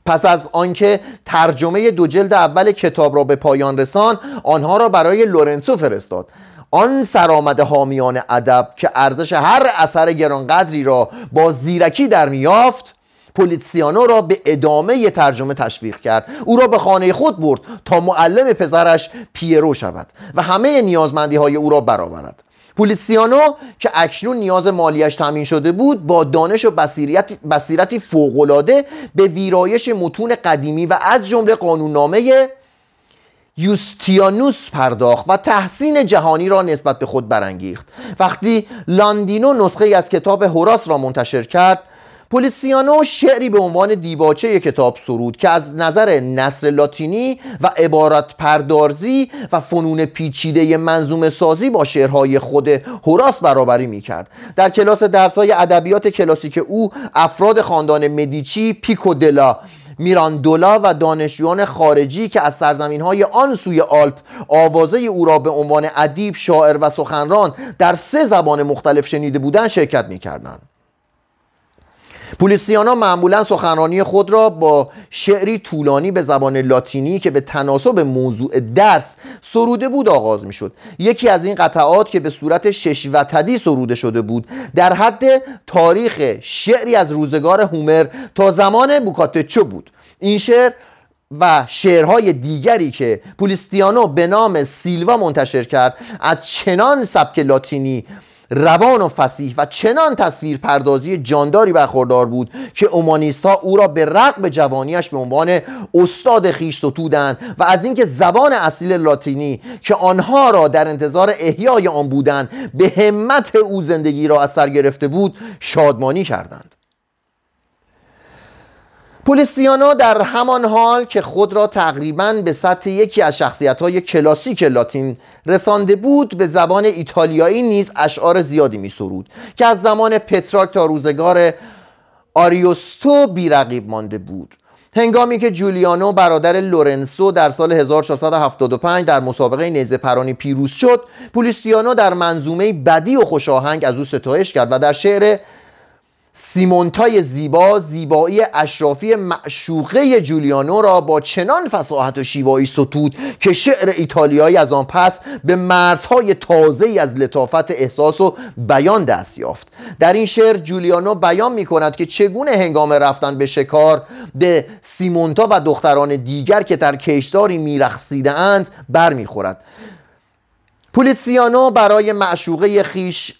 [SPEAKER 1] پس از آنکه ترجمه دو جلد اول کتاب را به پایان رسان آنها را برای لورنسو فرستاد. آن سرآمد حامیان ادب که ارزش هر اثر گرانقدری را با زیرکی در میافت پولیتسیانو را به ادامه ترجمه تشویق کرد. او را به خانه خود برد تا معلم پسرش پیرو شود و همه نیازمندی های او را برآورد. پولیتسیانو که اکنون نیاز مالیش تامین شده بود با دانش و بصیرت بصیرتی فوقالعاده به ویرایش متون قدیمی و از جمله قانوننامه یوستیانوس پرداخت و تحسین جهانی را نسبت به خود برانگیخت. وقتی لاندینو نسخه از کتاب هوراس را منتشر کرد پولیسیانو شعری به عنوان دیباچه کتاب سرود که از نظر نصر لاتینی و عبارت پردارزی و فنون پیچیده منظومه سازی با شعرهای خود هوراس برابری می کرد در کلاس درسهای ادبیات کلاسیک او افراد خاندان مدیچی پیکو دلا میراندولا و دانشجویان خارجی که از سرزمین های آن سوی آلپ آوازه او را به عنوان ادیب، شاعر و سخنران در سه زبان مختلف شنیده بودند شرکت می‌کردند. پولیسیانا معمولا سخنرانی خود را با شعری طولانی به زبان لاتینی که به تناسب موضوع درس سروده بود آغاز می شد یکی از این قطعات که به صورت شش وتدی سروده شده بود در حد تاریخ شعری از روزگار هومر تا زمان بوکاتچو بود. این شعر و شعرهای دیگری که پولیستیانو به نام سیلوا منتشر کرد از چنان سبک لاتینی روان و فسیح و چنان تصویر پردازی جانداری برخوردار بود که اومانیست ها او را به رقب جوانیش به عنوان استاد خیش ستودند و از اینکه زبان اصیل لاتینی که آنها را در انتظار احیای آن بودند به همت او زندگی را از گرفته بود شادمانی کردند. پولیسیانو در همان حال که خود را تقریبا به سطح یکی از شخصیت های کلاسیک لاتین رسانده بود به زبان ایتالیایی نیز اشعار زیادی می سرود که از زمان پتراک تا روزگار آریوستو بیرقیب مانده بود. هنگامی که جولیانو برادر لورنسو در سال 1475 در مسابقه نیزه پرانی پیروز شد پولیسیانو در منظومه بدی و خوشاهنگ از او ستایش کرد و در شعر سیمونتای زیبا زیبایی اشرافی معشوقه جولیانو را با چنان فساحت و شیوایی ستود که شعر ایتالیایی از آن پس به مرزهای تازه از لطافت احساس و بیان دست یافت. در این شعر جولیانو بیان می کند که چگونه هنگام رفتن به شکار به سیمونتا و دختران دیگر که در کشداری میرخصیده اند برمیخورد. پولیتسیانو برای معشوقه خیش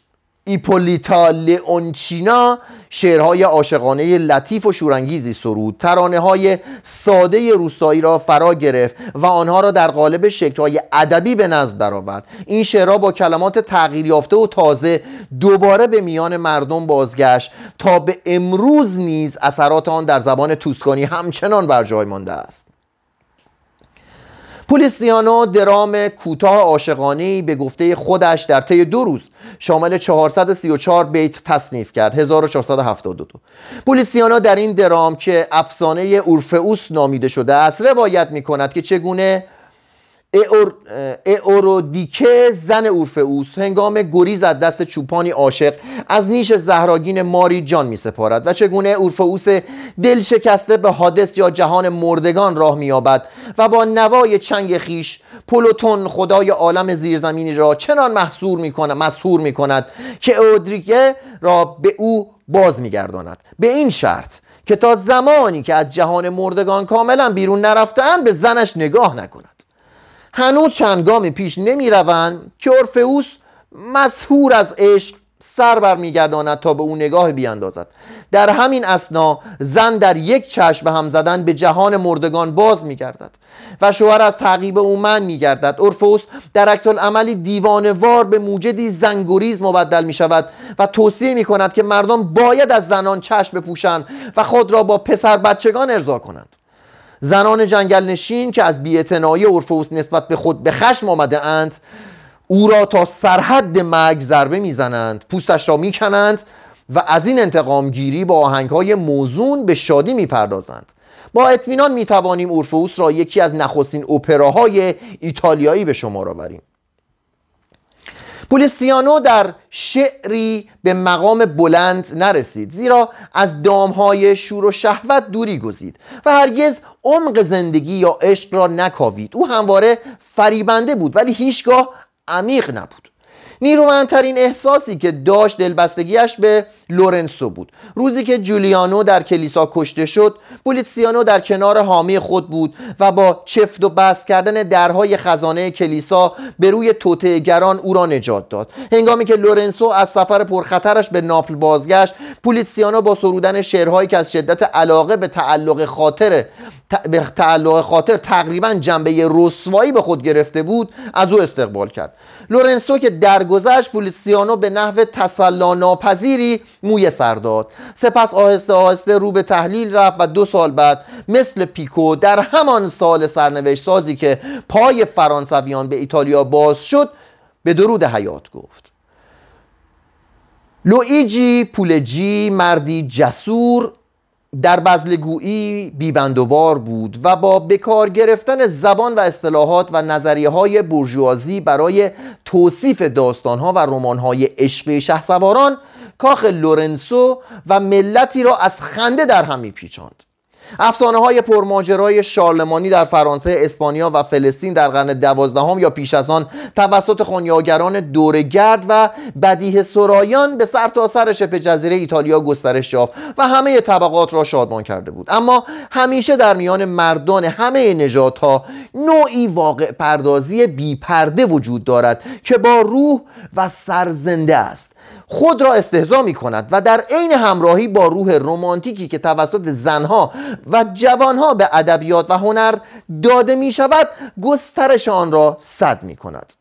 [SPEAKER 1] ایپولیتا لئونچینا شعرهای عاشقانه لطیف و شورانگیزی سرود. ترانه های ساده روستایی را فرا گرفت و آنها را در قالب شکلهای ادبی به نزد برآورد. این شعرها با کلمات تغییر یافته و تازه دوباره به میان مردم بازگشت تا به امروز نیز اثرات آن در زبان توسکانی همچنان بر جای مانده است. پولیستیانو درام کوتاه عاشقانه به گفته خودش در طی دو روز شامل 434 بیت تصنیف کرد 1472 پولیسیانو در این درام که افسانه اورفئوس نامیده شده است روایت می کند که چگونه. اورودیکه زن اورفئوس هنگام گریز از دست چوپانی عاشق از نیش زهراگین ماری جان می سپارد و چگونه اورفئوس دل شکسته به حادث یا جهان مردگان راه مییابد و با نوای چنگ خیش پلوتون خدای عالم زیرزمینی را چنان محصور می کند مسهور می کند که اودریکه را به او باز میگرداند به این شرط که تا زمانی که از جهان مردگان کاملا بیرون نرفتن به زنش نگاه نکند. هنوز چند گامی پیش نمی روند که اورفئوس مسهور از عشق سر بر میگرداند تا به او نگاه بیاندازد. در همین اسنا زن در یک چشم هم زدن به جهان مردگان باز میگردد و شوهر از تعقیب او من میگردد. اورفوس در عکس عملی دیوانوار به موجدی زنگوریز مبدل می شود و توصیه می کند که مردم باید از زنان چشم بپوشند و خود را با پسر بچگان ارضا کنند. زنان جنگل نشین که از بیعتنایی اورفوس نسبت به خود به خشم آمده اند او را تا سرحد مرگ ضربه می‌زنند پوستش را می‌کنند و از این انتقام گیری با آهنگ های موزون به شادی می‌پردازند. با اطمینان می‌توانیم اورفوس را یکی از نخستین اپراهای ایتالیایی به شما را بریم پولیستیانو در شعری به مقام بلند نرسید زیرا از دامهای شور و شهوت دوری گزید و هرگز عمق زندگی یا عشق را نکاوید. او همواره فریبنده بود ولی هیچگاه عمیق نبود. نیرومندترین احساسی که داشت دلبستگیش به لورنسو بود. روزی که جولیانو در کلیسا کشته شد پولیتسیانو در کنار حامی خود بود و با چفت و بست کردن درهای خزانه کلیسا به روی گران او را نجات داد. هنگامی که لورنسو از سفر پرخطرش به ناپل بازگشت پولیتسیانو با سرودن شعرهایی که از شدت علاقه به تعلق خاطر به تعلق خاطر تقریبا جنبه رسوایی به خود گرفته بود از او استقبال کرد. لورنسو که درگذشت پولیسیانو به نحو تسلا ناپذیری موی سر داد. سپس آهسته آهسته رو به تحلیل رفت و دو سال بعد مثل پیکو در همان سال سرنوشت سازی که پای فرانسویان به ایتالیا باز شد به درود حیات گفت. لویجی پولجی مردی جسور در بزلگویی بیبندوبار بود و با بکار گرفتن زبان و اصطلاحات و نظریه های برجوازی برای توصیف داستانها و رمانهای عشقی شهسواران کاخ لورنسو و ملتی را از خنده در هم میپیچاند. افسانه های پرماجرای شارلمانی در فرانسه، اسپانیا و فلسطین در قرن دوازدهم یا پیش از آن توسط خونیاگران دورگرد و بدیه سرایان به سر تا سر شبه جزیره ایتالیا گسترش یافت و همه طبقات را شادمان کرده بود. اما همیشه در میان مردان همه نژادها نوعی واقع پردازی بی پرده وجود دارد که با روح و سرزنده است. خود را استهزا می کند و در عین همراهی با روح رمانتیکی که توسط زنها و جوانها به ادبیات و هنر داده می شود گسترش آن را سد می کند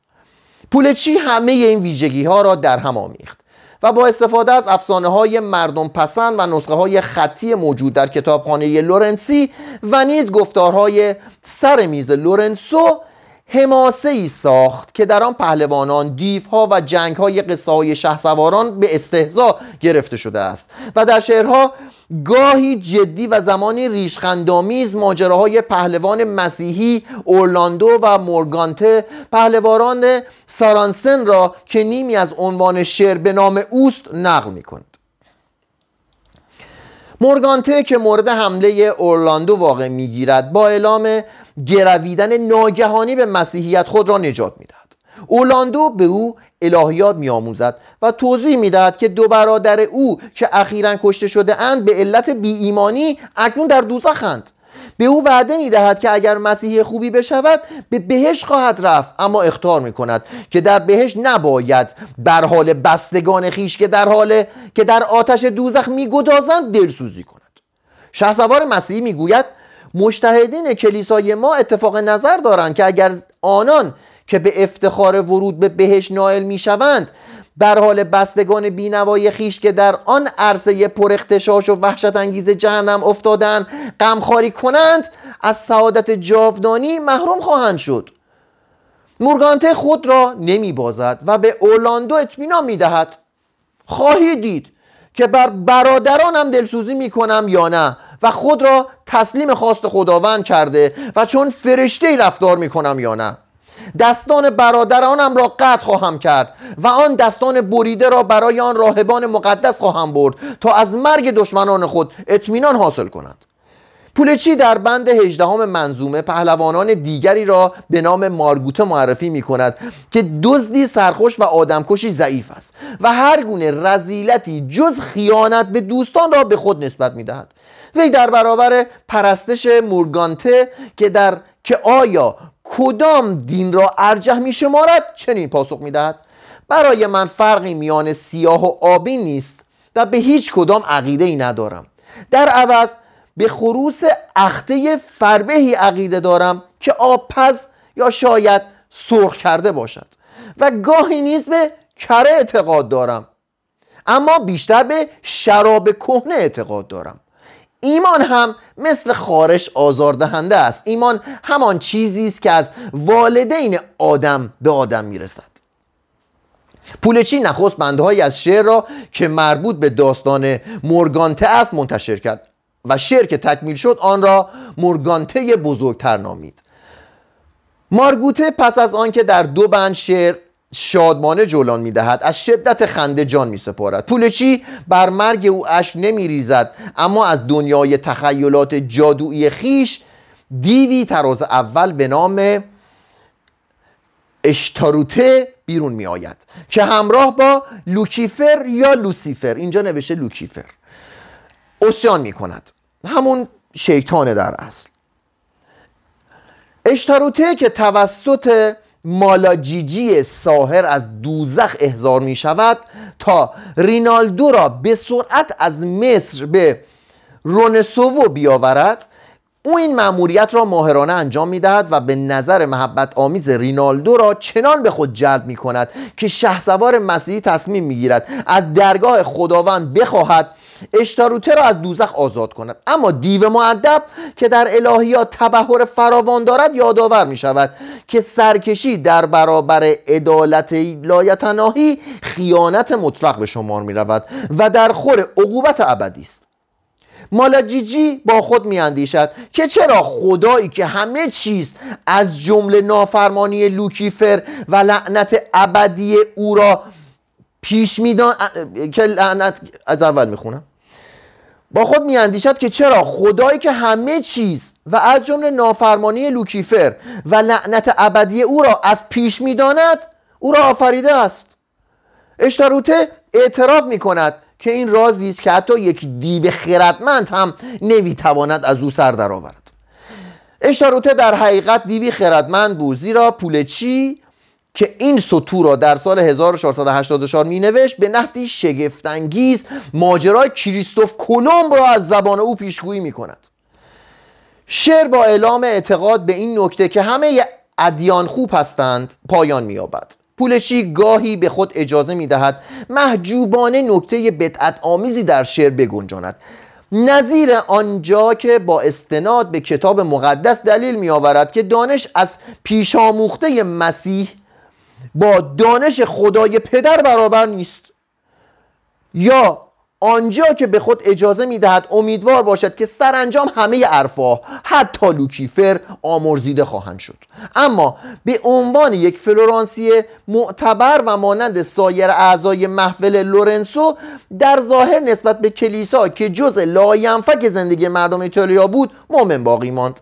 [SPEAKER 1] پولچی همه این ویژگی ها را در هم آمیخت و با استفاده از افسانه های مردم پسند و نسخه های خطی موجود در کتابخانه لورنسی و نیز گفتارهای سر میز لورنسو حماسه ای ساخت که در آن پهلوانان دیوها و جنگ های قصه های سواران به استهزا گرفته شده است و در شعرها گاهی جدی و زمانی ریشخندامیز ماجراهای پهلوان مسیحی اورلاندو و مورگانته پهلوانان سارانسن را که نیمی از عنوان شعر به نام اوست نقل می کند مورگانته که مورد حمله اورلاندو واقع می‌گیرد با اعلام گرویدن ناگهانی به مسیحیت خود را نجات می‌دهد. اولاندو به او الهیات میآموزد و توضیح می‌دهد که دو برادر او که اخیرا کشته شده اند به علت بی ایمانی اکنون در دوزخند. به او وعده می‌دهد که اگر مسیحی خوبی بشود به بهش خواهد رفت. اما اختار می کند که در بهش نباید بر حال بستگان خیش که در حال که در آتش دوزخ میگدازند دلسوزی کند. شهسوار مسیحی می‌گوید مشتهدین کلیسای ما اتفاق نظر دارند که اگر آنان که به افتخار ورود به بهش نائل می شوند در حال بستگان بینوای خیش که در آن عرصه پرختشاش و وحشت انگیز جهنم افتادند غمخواری کنند از سعادت جاودانی محروم خواهند شد. مورگانته خود را نمی بازد و به اورلاندو اطمینان می دهد خواهی دید که بر برادرانم دلسوزی می کنم یا نه؟ و خود را تسلیم خواست خداوند کرده و چون فرشته رفتار می کنم یا نه؟ دستان برادرانم را قطع خواهم کرد و آن دستان بریده را برای آن راهبان مقدس خواهم برد تا از مرگ دشمنان خود اطمینان حاصل کنند پولچی در بند هجدهم منظومه پهلوانان دیگری را به نام مارگوته معرفی می کند که دزدی سرخوش و آدمکشی ضعیف است و هر گونه رزیلتی جز خیانت به دوستان را به خود نسبت می دهد وی در برابر پرستش مورگانته که در که آیا کدام دین را ارجح می شمارد چنین پاسخ می دهد برای من فرقی میان سیاه و آبی نیست و به هیچ کدام عقیده ای ندارم. در عوض به خروس اخته فربهی عقیده دارم که آبپز یا شاید سرخ کرده باشد و گاهی نیز به کره اعتقاد دارم. اما بیشتر به شراب کهنه اعتقاد دارم. ایمان هم مثل خارش آزاردهنده است. ایمان همان چیزی است که از والدین آدم به آدم می‌رسد. پولچی نخست بندهایی از شعر را که مربوط به داستان مورگانته است منتشر کرد و شعر که تکمیل شد آن را مورگانته بزرگتر نامید. مارگوته پس از آنکه در دو بند شعر شادمانه جولان می‌دهد از شدت خنده جان می سپارد پولچی بر مرگ او اشک نمی ریزد اما از دنیای تخیلات جادویی خیش دیوی تراز اول به نام اشتاروته بیرون می آید که همراه با لوکیفر یا لوسیفر. اینجا نوشته لوکیفر. عصیان می کند همون شیطان در اصل. اشتاروته که توسط مالاجیجی ساحر از دوزخ احضار می شود تا رینالدو را به سرعت از مصر به رونسوو بیاورد. او این مأموریت را ماهرانه انجام می‌دهد و به نظر محبت آمیز رینالدو را چنان به خود جلب می کند که شهسوار مسیحی تصمیم می‌گیرد از درگاه خداوند بخواهد اشتاروته را از دوزخ آزاد کند. اما دیو معدب که در الهیات تبهر فراوان دارد یادآور می شود که سرکشی در برابر عدالت لایتناهی خیانت مطلق به شمار می رود و در خور عقوبت ابدی است. مالاجیجی با خود میاندیشد که چرا خدایی که همه چیز از جمله نافرمانی لوکیفر و لعنت ابدی او را پیش میدان که لعنت از اول می‌خونم. با خود میاندیشد که چرا خدایی که همه چیز و از جمله نافرمانی لوکیفر و لعنت ابدی او را از پیش می‌داند او را آفریده است. اشتاروته اعتراف می‌کند که این رازی است که حتی یک دیو خردمند هم نمی‌تواند از او سر درآورد. اشتاروته در حقیقت دیوی خردمند بود زیرا پولچی که این سطور را در سال 1484 می نوشت به نفتی شگفتانگیز ماجرای کریستوف کلمب را از زبان او پیشگویی می کند شعر با اعلام اعتقاد به این نکته که همه ادیان خوب هستند پایان می یابد پولشی گاهی به خود اجازه می دهد محجوبانه نکته بدعت آمیزی در شعر بگنجاند. نظیر آنجا که با استناد به کتاب مقدس دلیل می آورد که دانش از پیشاموخته مسیح با دانش خدای پدر برابر نیست. یا آنجا که به خود اجازه می‌دهد امیدوار باشد که سرانجام همه ارفاه حتی لوکیفر آمرزیده خواهند شد. اما به عنوان یک فلورانسی معتبر و مانند سایر اعضای محفل لورنسو در ظاهر نسبت به کلیسا که جزء لاینفک زندگی مردم ایتالیا بود مؤمن باقی ماند.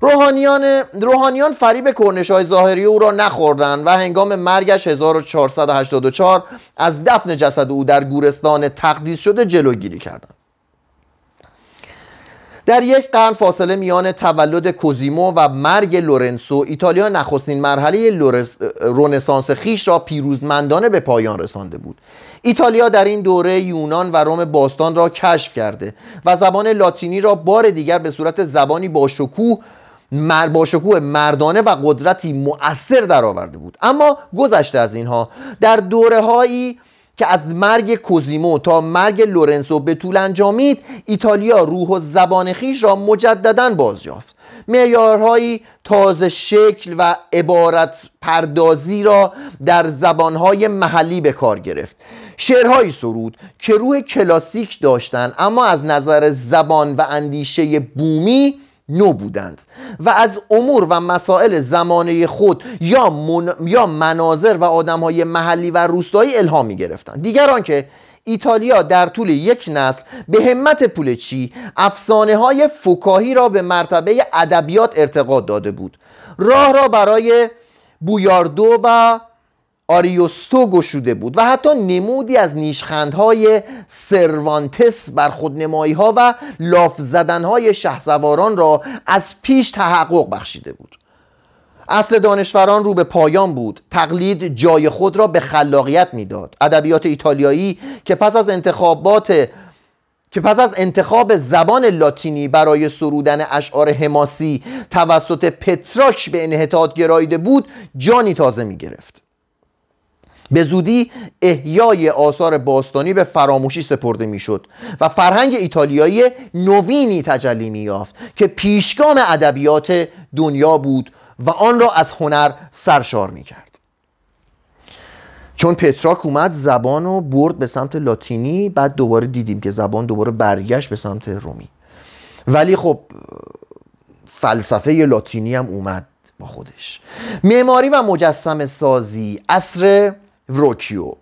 [SPEAKER 1] روحانیان روحانیان فریب کرنش های ظاهری او را نخوردند و هنگام مرگش 1484 از دفن جسد او در گورستان تقدیس شده جلوگیری کردند. در یک قرن فاصله میان تولد کوزیمو و مرگ لورنسو ایتالیا نخستین مرحله رونسانس خیش را پیروزمندانه به پایان رسانده بود. ایتالیا در این دوره یونان و روم باستان را کشف کرده و زبان لاتینی را بار دیگر به صورت زبانی با شکوه با شکوه مردانه و قدرتی مؤثر درآورده بود. اما گذشته از اینها در دوره هایی که از مرگ کوزیمو تا مرگ لورنسو به طول انجامید ایتالیا روح و زبان خیش را مجددا بازیافت معیارهایی تازه شکل و عبارت پردازی را در زبانهای محلی به کار گرفت. شعرهایی سرود که روح کلاسیک داشتند اما از نظر زبان و اندیشه بومی نو بودند و از امور و مسائل زمانه خود یا, من... یا مناظر و آدم های محلی و روستایی الهام می گرفتند دیگران که ایتالیا در طول یک نسل به همت پولچی افسانه های فکاهی را به مرتبه ادبیات ارتقا داده بود. راه را برای بویاردو و آریوستو گشوده بود و حتی نمودی از نیشخندهای سروانتس بر خودنمایی ها و لاف زدنهای شهسواران را از پیش تحقق بخشیده بود. اصل دانشوران رو به پایان بود. تقلید جای خود را به خلاقیت می‌داد. ادبیات ایتالیایی که پس از انتخابات که پس از انتخاب زبان لاتینی برای سرودن اشعار حماسی توسط پتراک به انحطاط گراییده بود جانی تازه می گرفت به زودی احیای آثار باستانی به فراموشی سپرده می‌شد و فرهنگ ایتالیایی نوینی تجلی یافت که پیشگام ادبیات دنیا بود و آن را از هنر سرشار کرد چون پترارک اومد زبان رو برد به سمت لاتینی بعد دوباره دیدیم که زبان دوباره برگشت به سمت رومی. ولی خب فلسفه لاتینی هم اومد با خودش. معماری و مجسمه سازی عصر وروکیو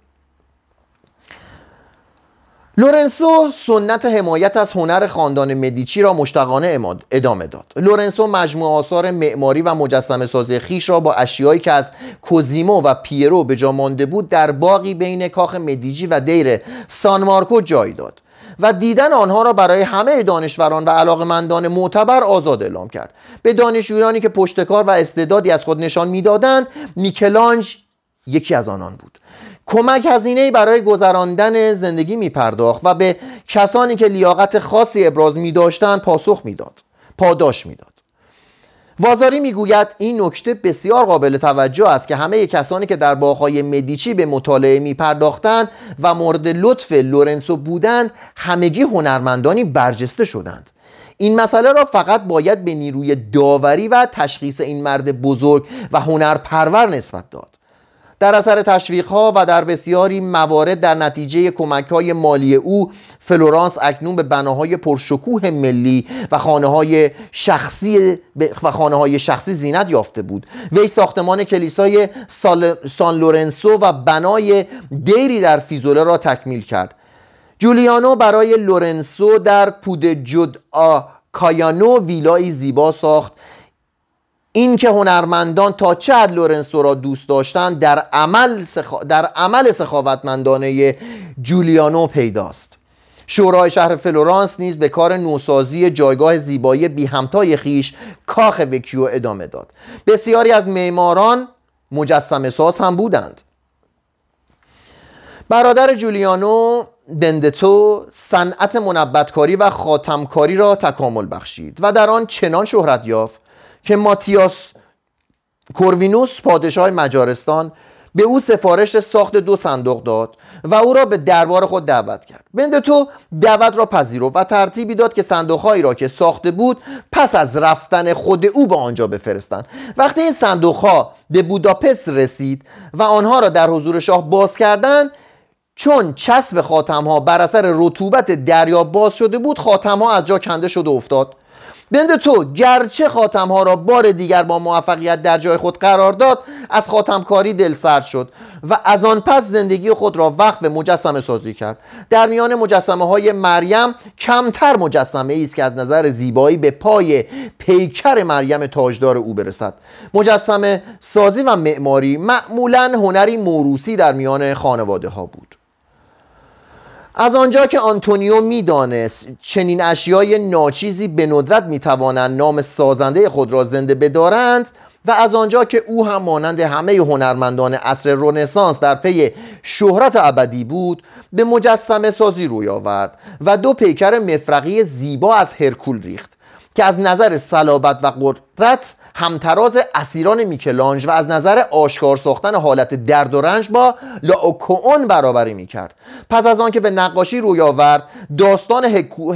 [SPEAKER 1] لورنسو سنت حمایت از هنر خاندان مدیچی را مشتاقانه ادامه داد. لورنسو مجموع آثار معماری و مجسمه سازی خویش را با اشیایی که از کوزیمو و پیرو به جا مانده بود در باقی بین کاخ مدیجی و دیر سان مارکو جای داد و دیدن آنها را برای همه دانشوران و علاقمندان معتبر آزاد اعلام کرد. به دانشجویانی که پشتکار و استعدادی از خود نشان می‌دادند میکلانج یکی از آنان بود. کمک هزینه برای گذراندن زندگی می پرداخت و به کسانی که لیاقت خاصی ابراز می داشتند پاسخ می‌داد. پاداش می‌داد. وازاری می‌گوید این نکته بسیار قابل توجه است که همه کسانی که در باغهای مدیچی به مطالعه می پرداختند و مورد لطف لورنسو بودند همگی هنرمندانی برجسته شدند. این مسئله را فقط باید به نیروی داوری و تشخیص این مرد بزرگ و هنرپرور نسبت داد. در اثر تشویق ها و در بسیاری موارد در نتیجه کمک های مالی او فلورانس اکنون به بناهای پرشکوه ملی و خانه های شخصی و خانه های شخصی زینت یافته بود. وی ساختمان کلیسای سان لورنسو و بنای دیری در فیزوله را تکمیل کرد. جولیانو برای لورنسو در پودجو آ کایانو ویلایی زیبا ساخت این که هنرمندان تا چه حد لورنسو را دوست داشتند در عمل, در عمل سخاوتمندانه جولیانو پیداست. شورای شهر فلورانس نیز به کار نوسازی جایگاه زیبایی بی همتای خویش کاخ وکیو ادامه داد. بسیاری از معماران مجسمه ساز هم بودند. برادر جولیانو بندتو صنعت منبتکاری و خاتمکاری را تکامل بخشید و در آن چنان شهرت یافت که ماتیاس کوروینوس پادشاه مجارستان به او سفارش ساخت دو صندوق داد و او را به دربار خود دعوت کرد. بندتو دعوت را پذیرفت و ترتیبی داد که صندوقهایی را که ساخته بود پس از رفتن خود او به آنجا بفرستند. وقتی این صندوقها به بوداپست رسید و آنها را در حضور شاه باز کردند چون چسب خاتم ها بر اثر رطوبت دریا باز شده بود خاتم ها از جا کنده شده افتاد. بند تو گرچه خاتم ها را بار دیگر با موفقیت در جای خود قرار داد از خاتمکاری دل سرد شد و از آن پس زندگی خود را وقف مجسمه سازی کرد. در میان مجسمه های مریم کمتر مجسمه است که از نظر زیبایی به پای پیکر مریم تاجدار او برسد. مجسمه سازی و معماری معمولا هنری موروسی در میان خانواده ها بود. از آنجا که آنتونیو می‌دانست چنین اشیای ناچیزی به ندرت می‌توانند نام سازنده خود را زنده بدارند و از آنجا که او هم مانند همه هنرمندان عصر رنسانس در پی شهرت ابدی بود به مجسمه سازی روی آورد و دو پیکر مفرقی زیبا از هرکول ریخت که از نظر صلابت و قدرت همتراز اسیران میکلانج و از نظر آشکار ساختن حالت درد و رنج با لاوکوون برابری می‌کرد. پس از آنکه به نقاشی روی آورد داستان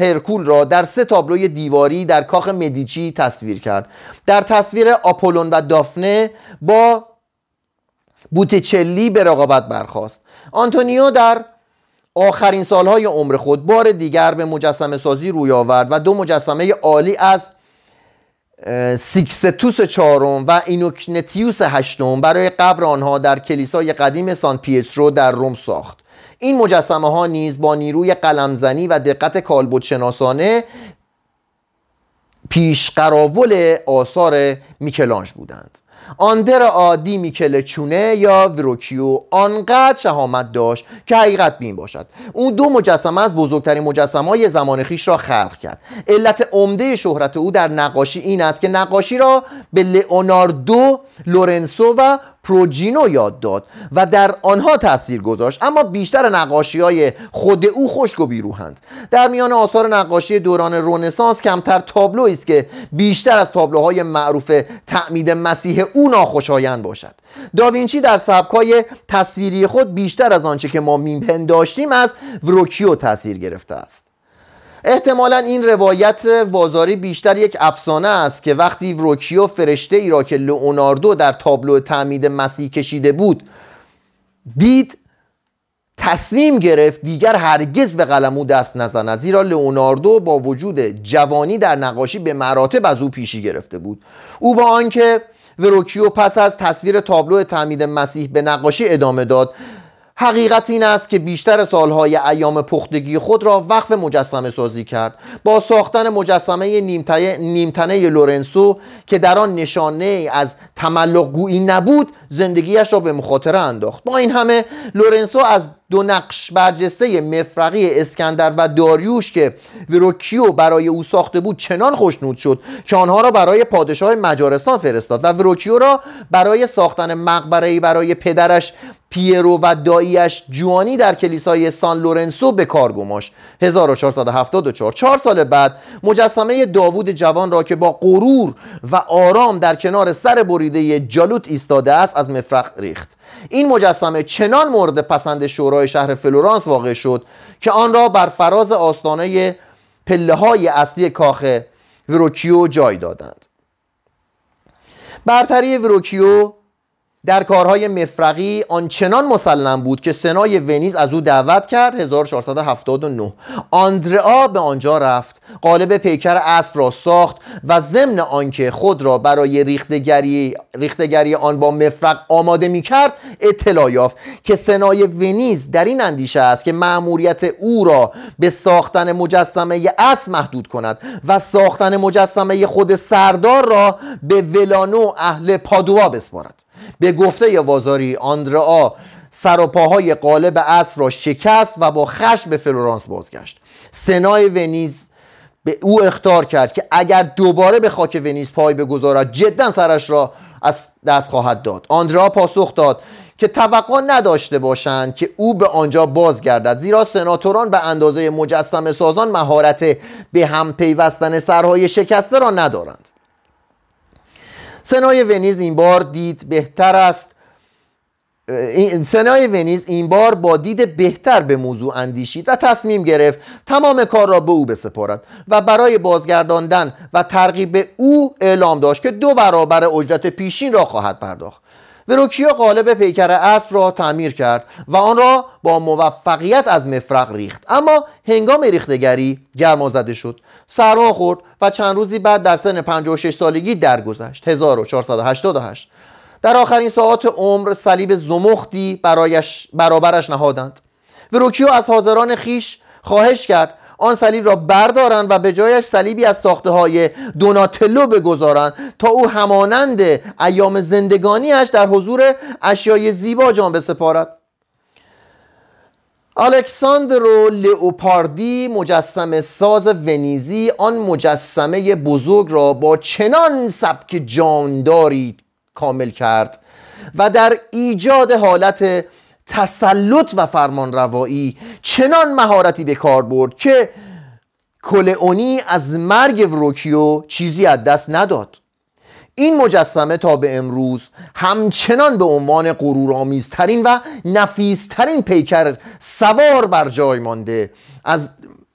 [SPEAKER 1] هرکول را در سه تابلوی دیواری در کاخ مدیچی تصویر کرد. در تصویر آپولون و دافنه با بوتیچلی به رقابت برخاست آنتونیو در آخرین سالهای عمر خود بار دیگر به مجسمه سازی روی آورد و دو مجسمه عالی از سیکستوس چهارم و اینوکنتیوس هشتم برای قبر آنها در کلیسای قدیم سان پیترو در روم ساخت. این مجسمه ها نیز با نیروی قلمزنی و دقت کالبد شناسانه پیشقراول آثار میکلانج بودند. آندر عادی میکل چونه یا وروکیو آنقدر شهامت داشت که حقیقت بین باشد. او دو مجسمه از بزرگترین مجسمه های زمان خیش را خلق کرد. علت عمده شهرت او در نقاشی این است که نقاشی را به لئوناردو لورنسو و پروجینو یاد داد و در آنها تاثیر گذاشت اما بیشتر نقاشی های خود او خشک و بیروهند در میان آثار نقاشی دوران رونسانس کمتر تابلو است که بیشتر از تابلوهای معروف تعمید مسیح او ناخوشایند باشد. داوینچی در سبکای تصویری خود بیشتر از آنچه که ما میپنداشتیم از وروکیو تاثیر گرفته است. احتمالا این روایت وازاری بیشتر یک افسانه است که وقتی وروکیو فرشته ای را که لئوناردو در تابلو تعمید مسیح کشیده بود دید تصمیم گرفت دیگر هرگز به قلمو دست نزند زیرا لئوناردو با وجود جوانی در نقاشی به مراتب از او پیشی گرفته بود. او با آنکه وروکیو پس از تصویر تابلو تعمید مسیح به نقاشی ادامه داد حقیقت این است که بیشتر سالهای ایام پختگی خود را وقف مجسمه سازی کرد. با ساختن مجسمه نیمتنه لورنسو که در آن نشانه از تملق گویی نبود زندگیش را به مخاطره انداخت. با این همه لورنسو از دو نقش برجسته مفرقی اسکندر و داریوش که وروکیو برای او ساخته بود چنان خشنود شد که آنها را برای پادشاه مجارستان فرستاد و وروکیو را برای ساختن مقبره برای پدرش پیرو و داییش جووانی در کلیسای سان لورنسو به کار گماشت. 1474 چهار سال بعد مجسمه داوود جوان را که با غرور و آرام در کنار سر بریده جالوت ایستاده است از مفرق ریخت. این مجسمه چنان مورد پسند شورای شهر فلورانس واقع شد که آن را بر فراز آستانه پله های اصلی کاخ وکیو جای دادند. برتری وروکیو در کارهای مفرقی آنچنان مسلم بود که سنای ونیز از او دعوت کرد 1479 آندرئا به آنجا رفت قالب پیکر اسب را ساخت و ضمن آنکه خود را برای ریختگری, ریختگری آن با مفرق آماده می کرد اطلاع یافت که سنای ونیز در این اندیشه است که مأموریت او را به ساختن مجسمه اسب محدود کند و ساختن مجسمه خود سردار را به ولانو اهل پادوا بسپارد. به گفته وازاری آندرا سر و پاهای قالب اسب را شکست و با خشم به فلورانس بازگشت. سنای ونیز به او اختار کرد که اگر دوباره به خاک ونیز پای بگذارد جدا سرش را از دست خواهد داد. آندرا پاسخ داد که توقع نداشته باشند که او به آنجا بازگردد زیرا سناتوران به اندازه مجسم سازان مهارت به هم پیوستن سرهای شکسته را ندارند. سنای ونیز این بار دید بهتر است. سنای ونیز این بار با دید بهتر به موضوع اندیشید و تصمیم گرفت تمام کار را به او بسپارد و برای بازگرداندن و ترغیب او اعلام داشت که دو برابر اجرت پیشین را خواهد پرداخت. وروکیو قالب پیکر اسب را تعمیر کرد و آن را با موفقیت از مفرق ریخت. اما هنگام ریختگری گرما زده شد. سرما خورد و چند روزی بعد در سن 56 سالگی درگذشت. 1488 در آخرین ساعات عمر صلیب زمختی برایش برابرش نهادند. وروکیو از حاضران خیش خواهش کرد آن صلیب را بردارند و به جایش صلیبی از ساخته های دوناتلو بگذارند تا او همانند ایام زندگانیش در حضور اشیای زیبا جان بسپارد. الکساندرو لئوپاردی مجسم ساز ونیزی آن مجسمه بزرگ را با چنان سبک جانداری کامل کرد و در ایجاد حالت تسلط و فرمان روایی چنان مهارتی به کار برد که کلئونی از مرگ وروکیو چیزی از دست نداد. این مجسمه تا به امروز همچنان به عنوان غرورآمیزترین و نفیسترین پیکر سوار بر جای مانده. از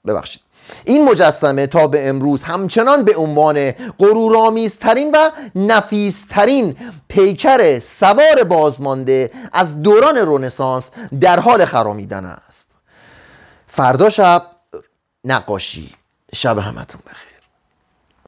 [SPEAKER 1] ببخشید. این مجسمه تا به امروز همچنان به عنوان غرورآمیزترین و نفیسترین پیکر سوار بازمانده از دوران رونسانس در حال خرامیدن است. فردا شب نقاشی. شب همتون بخیر.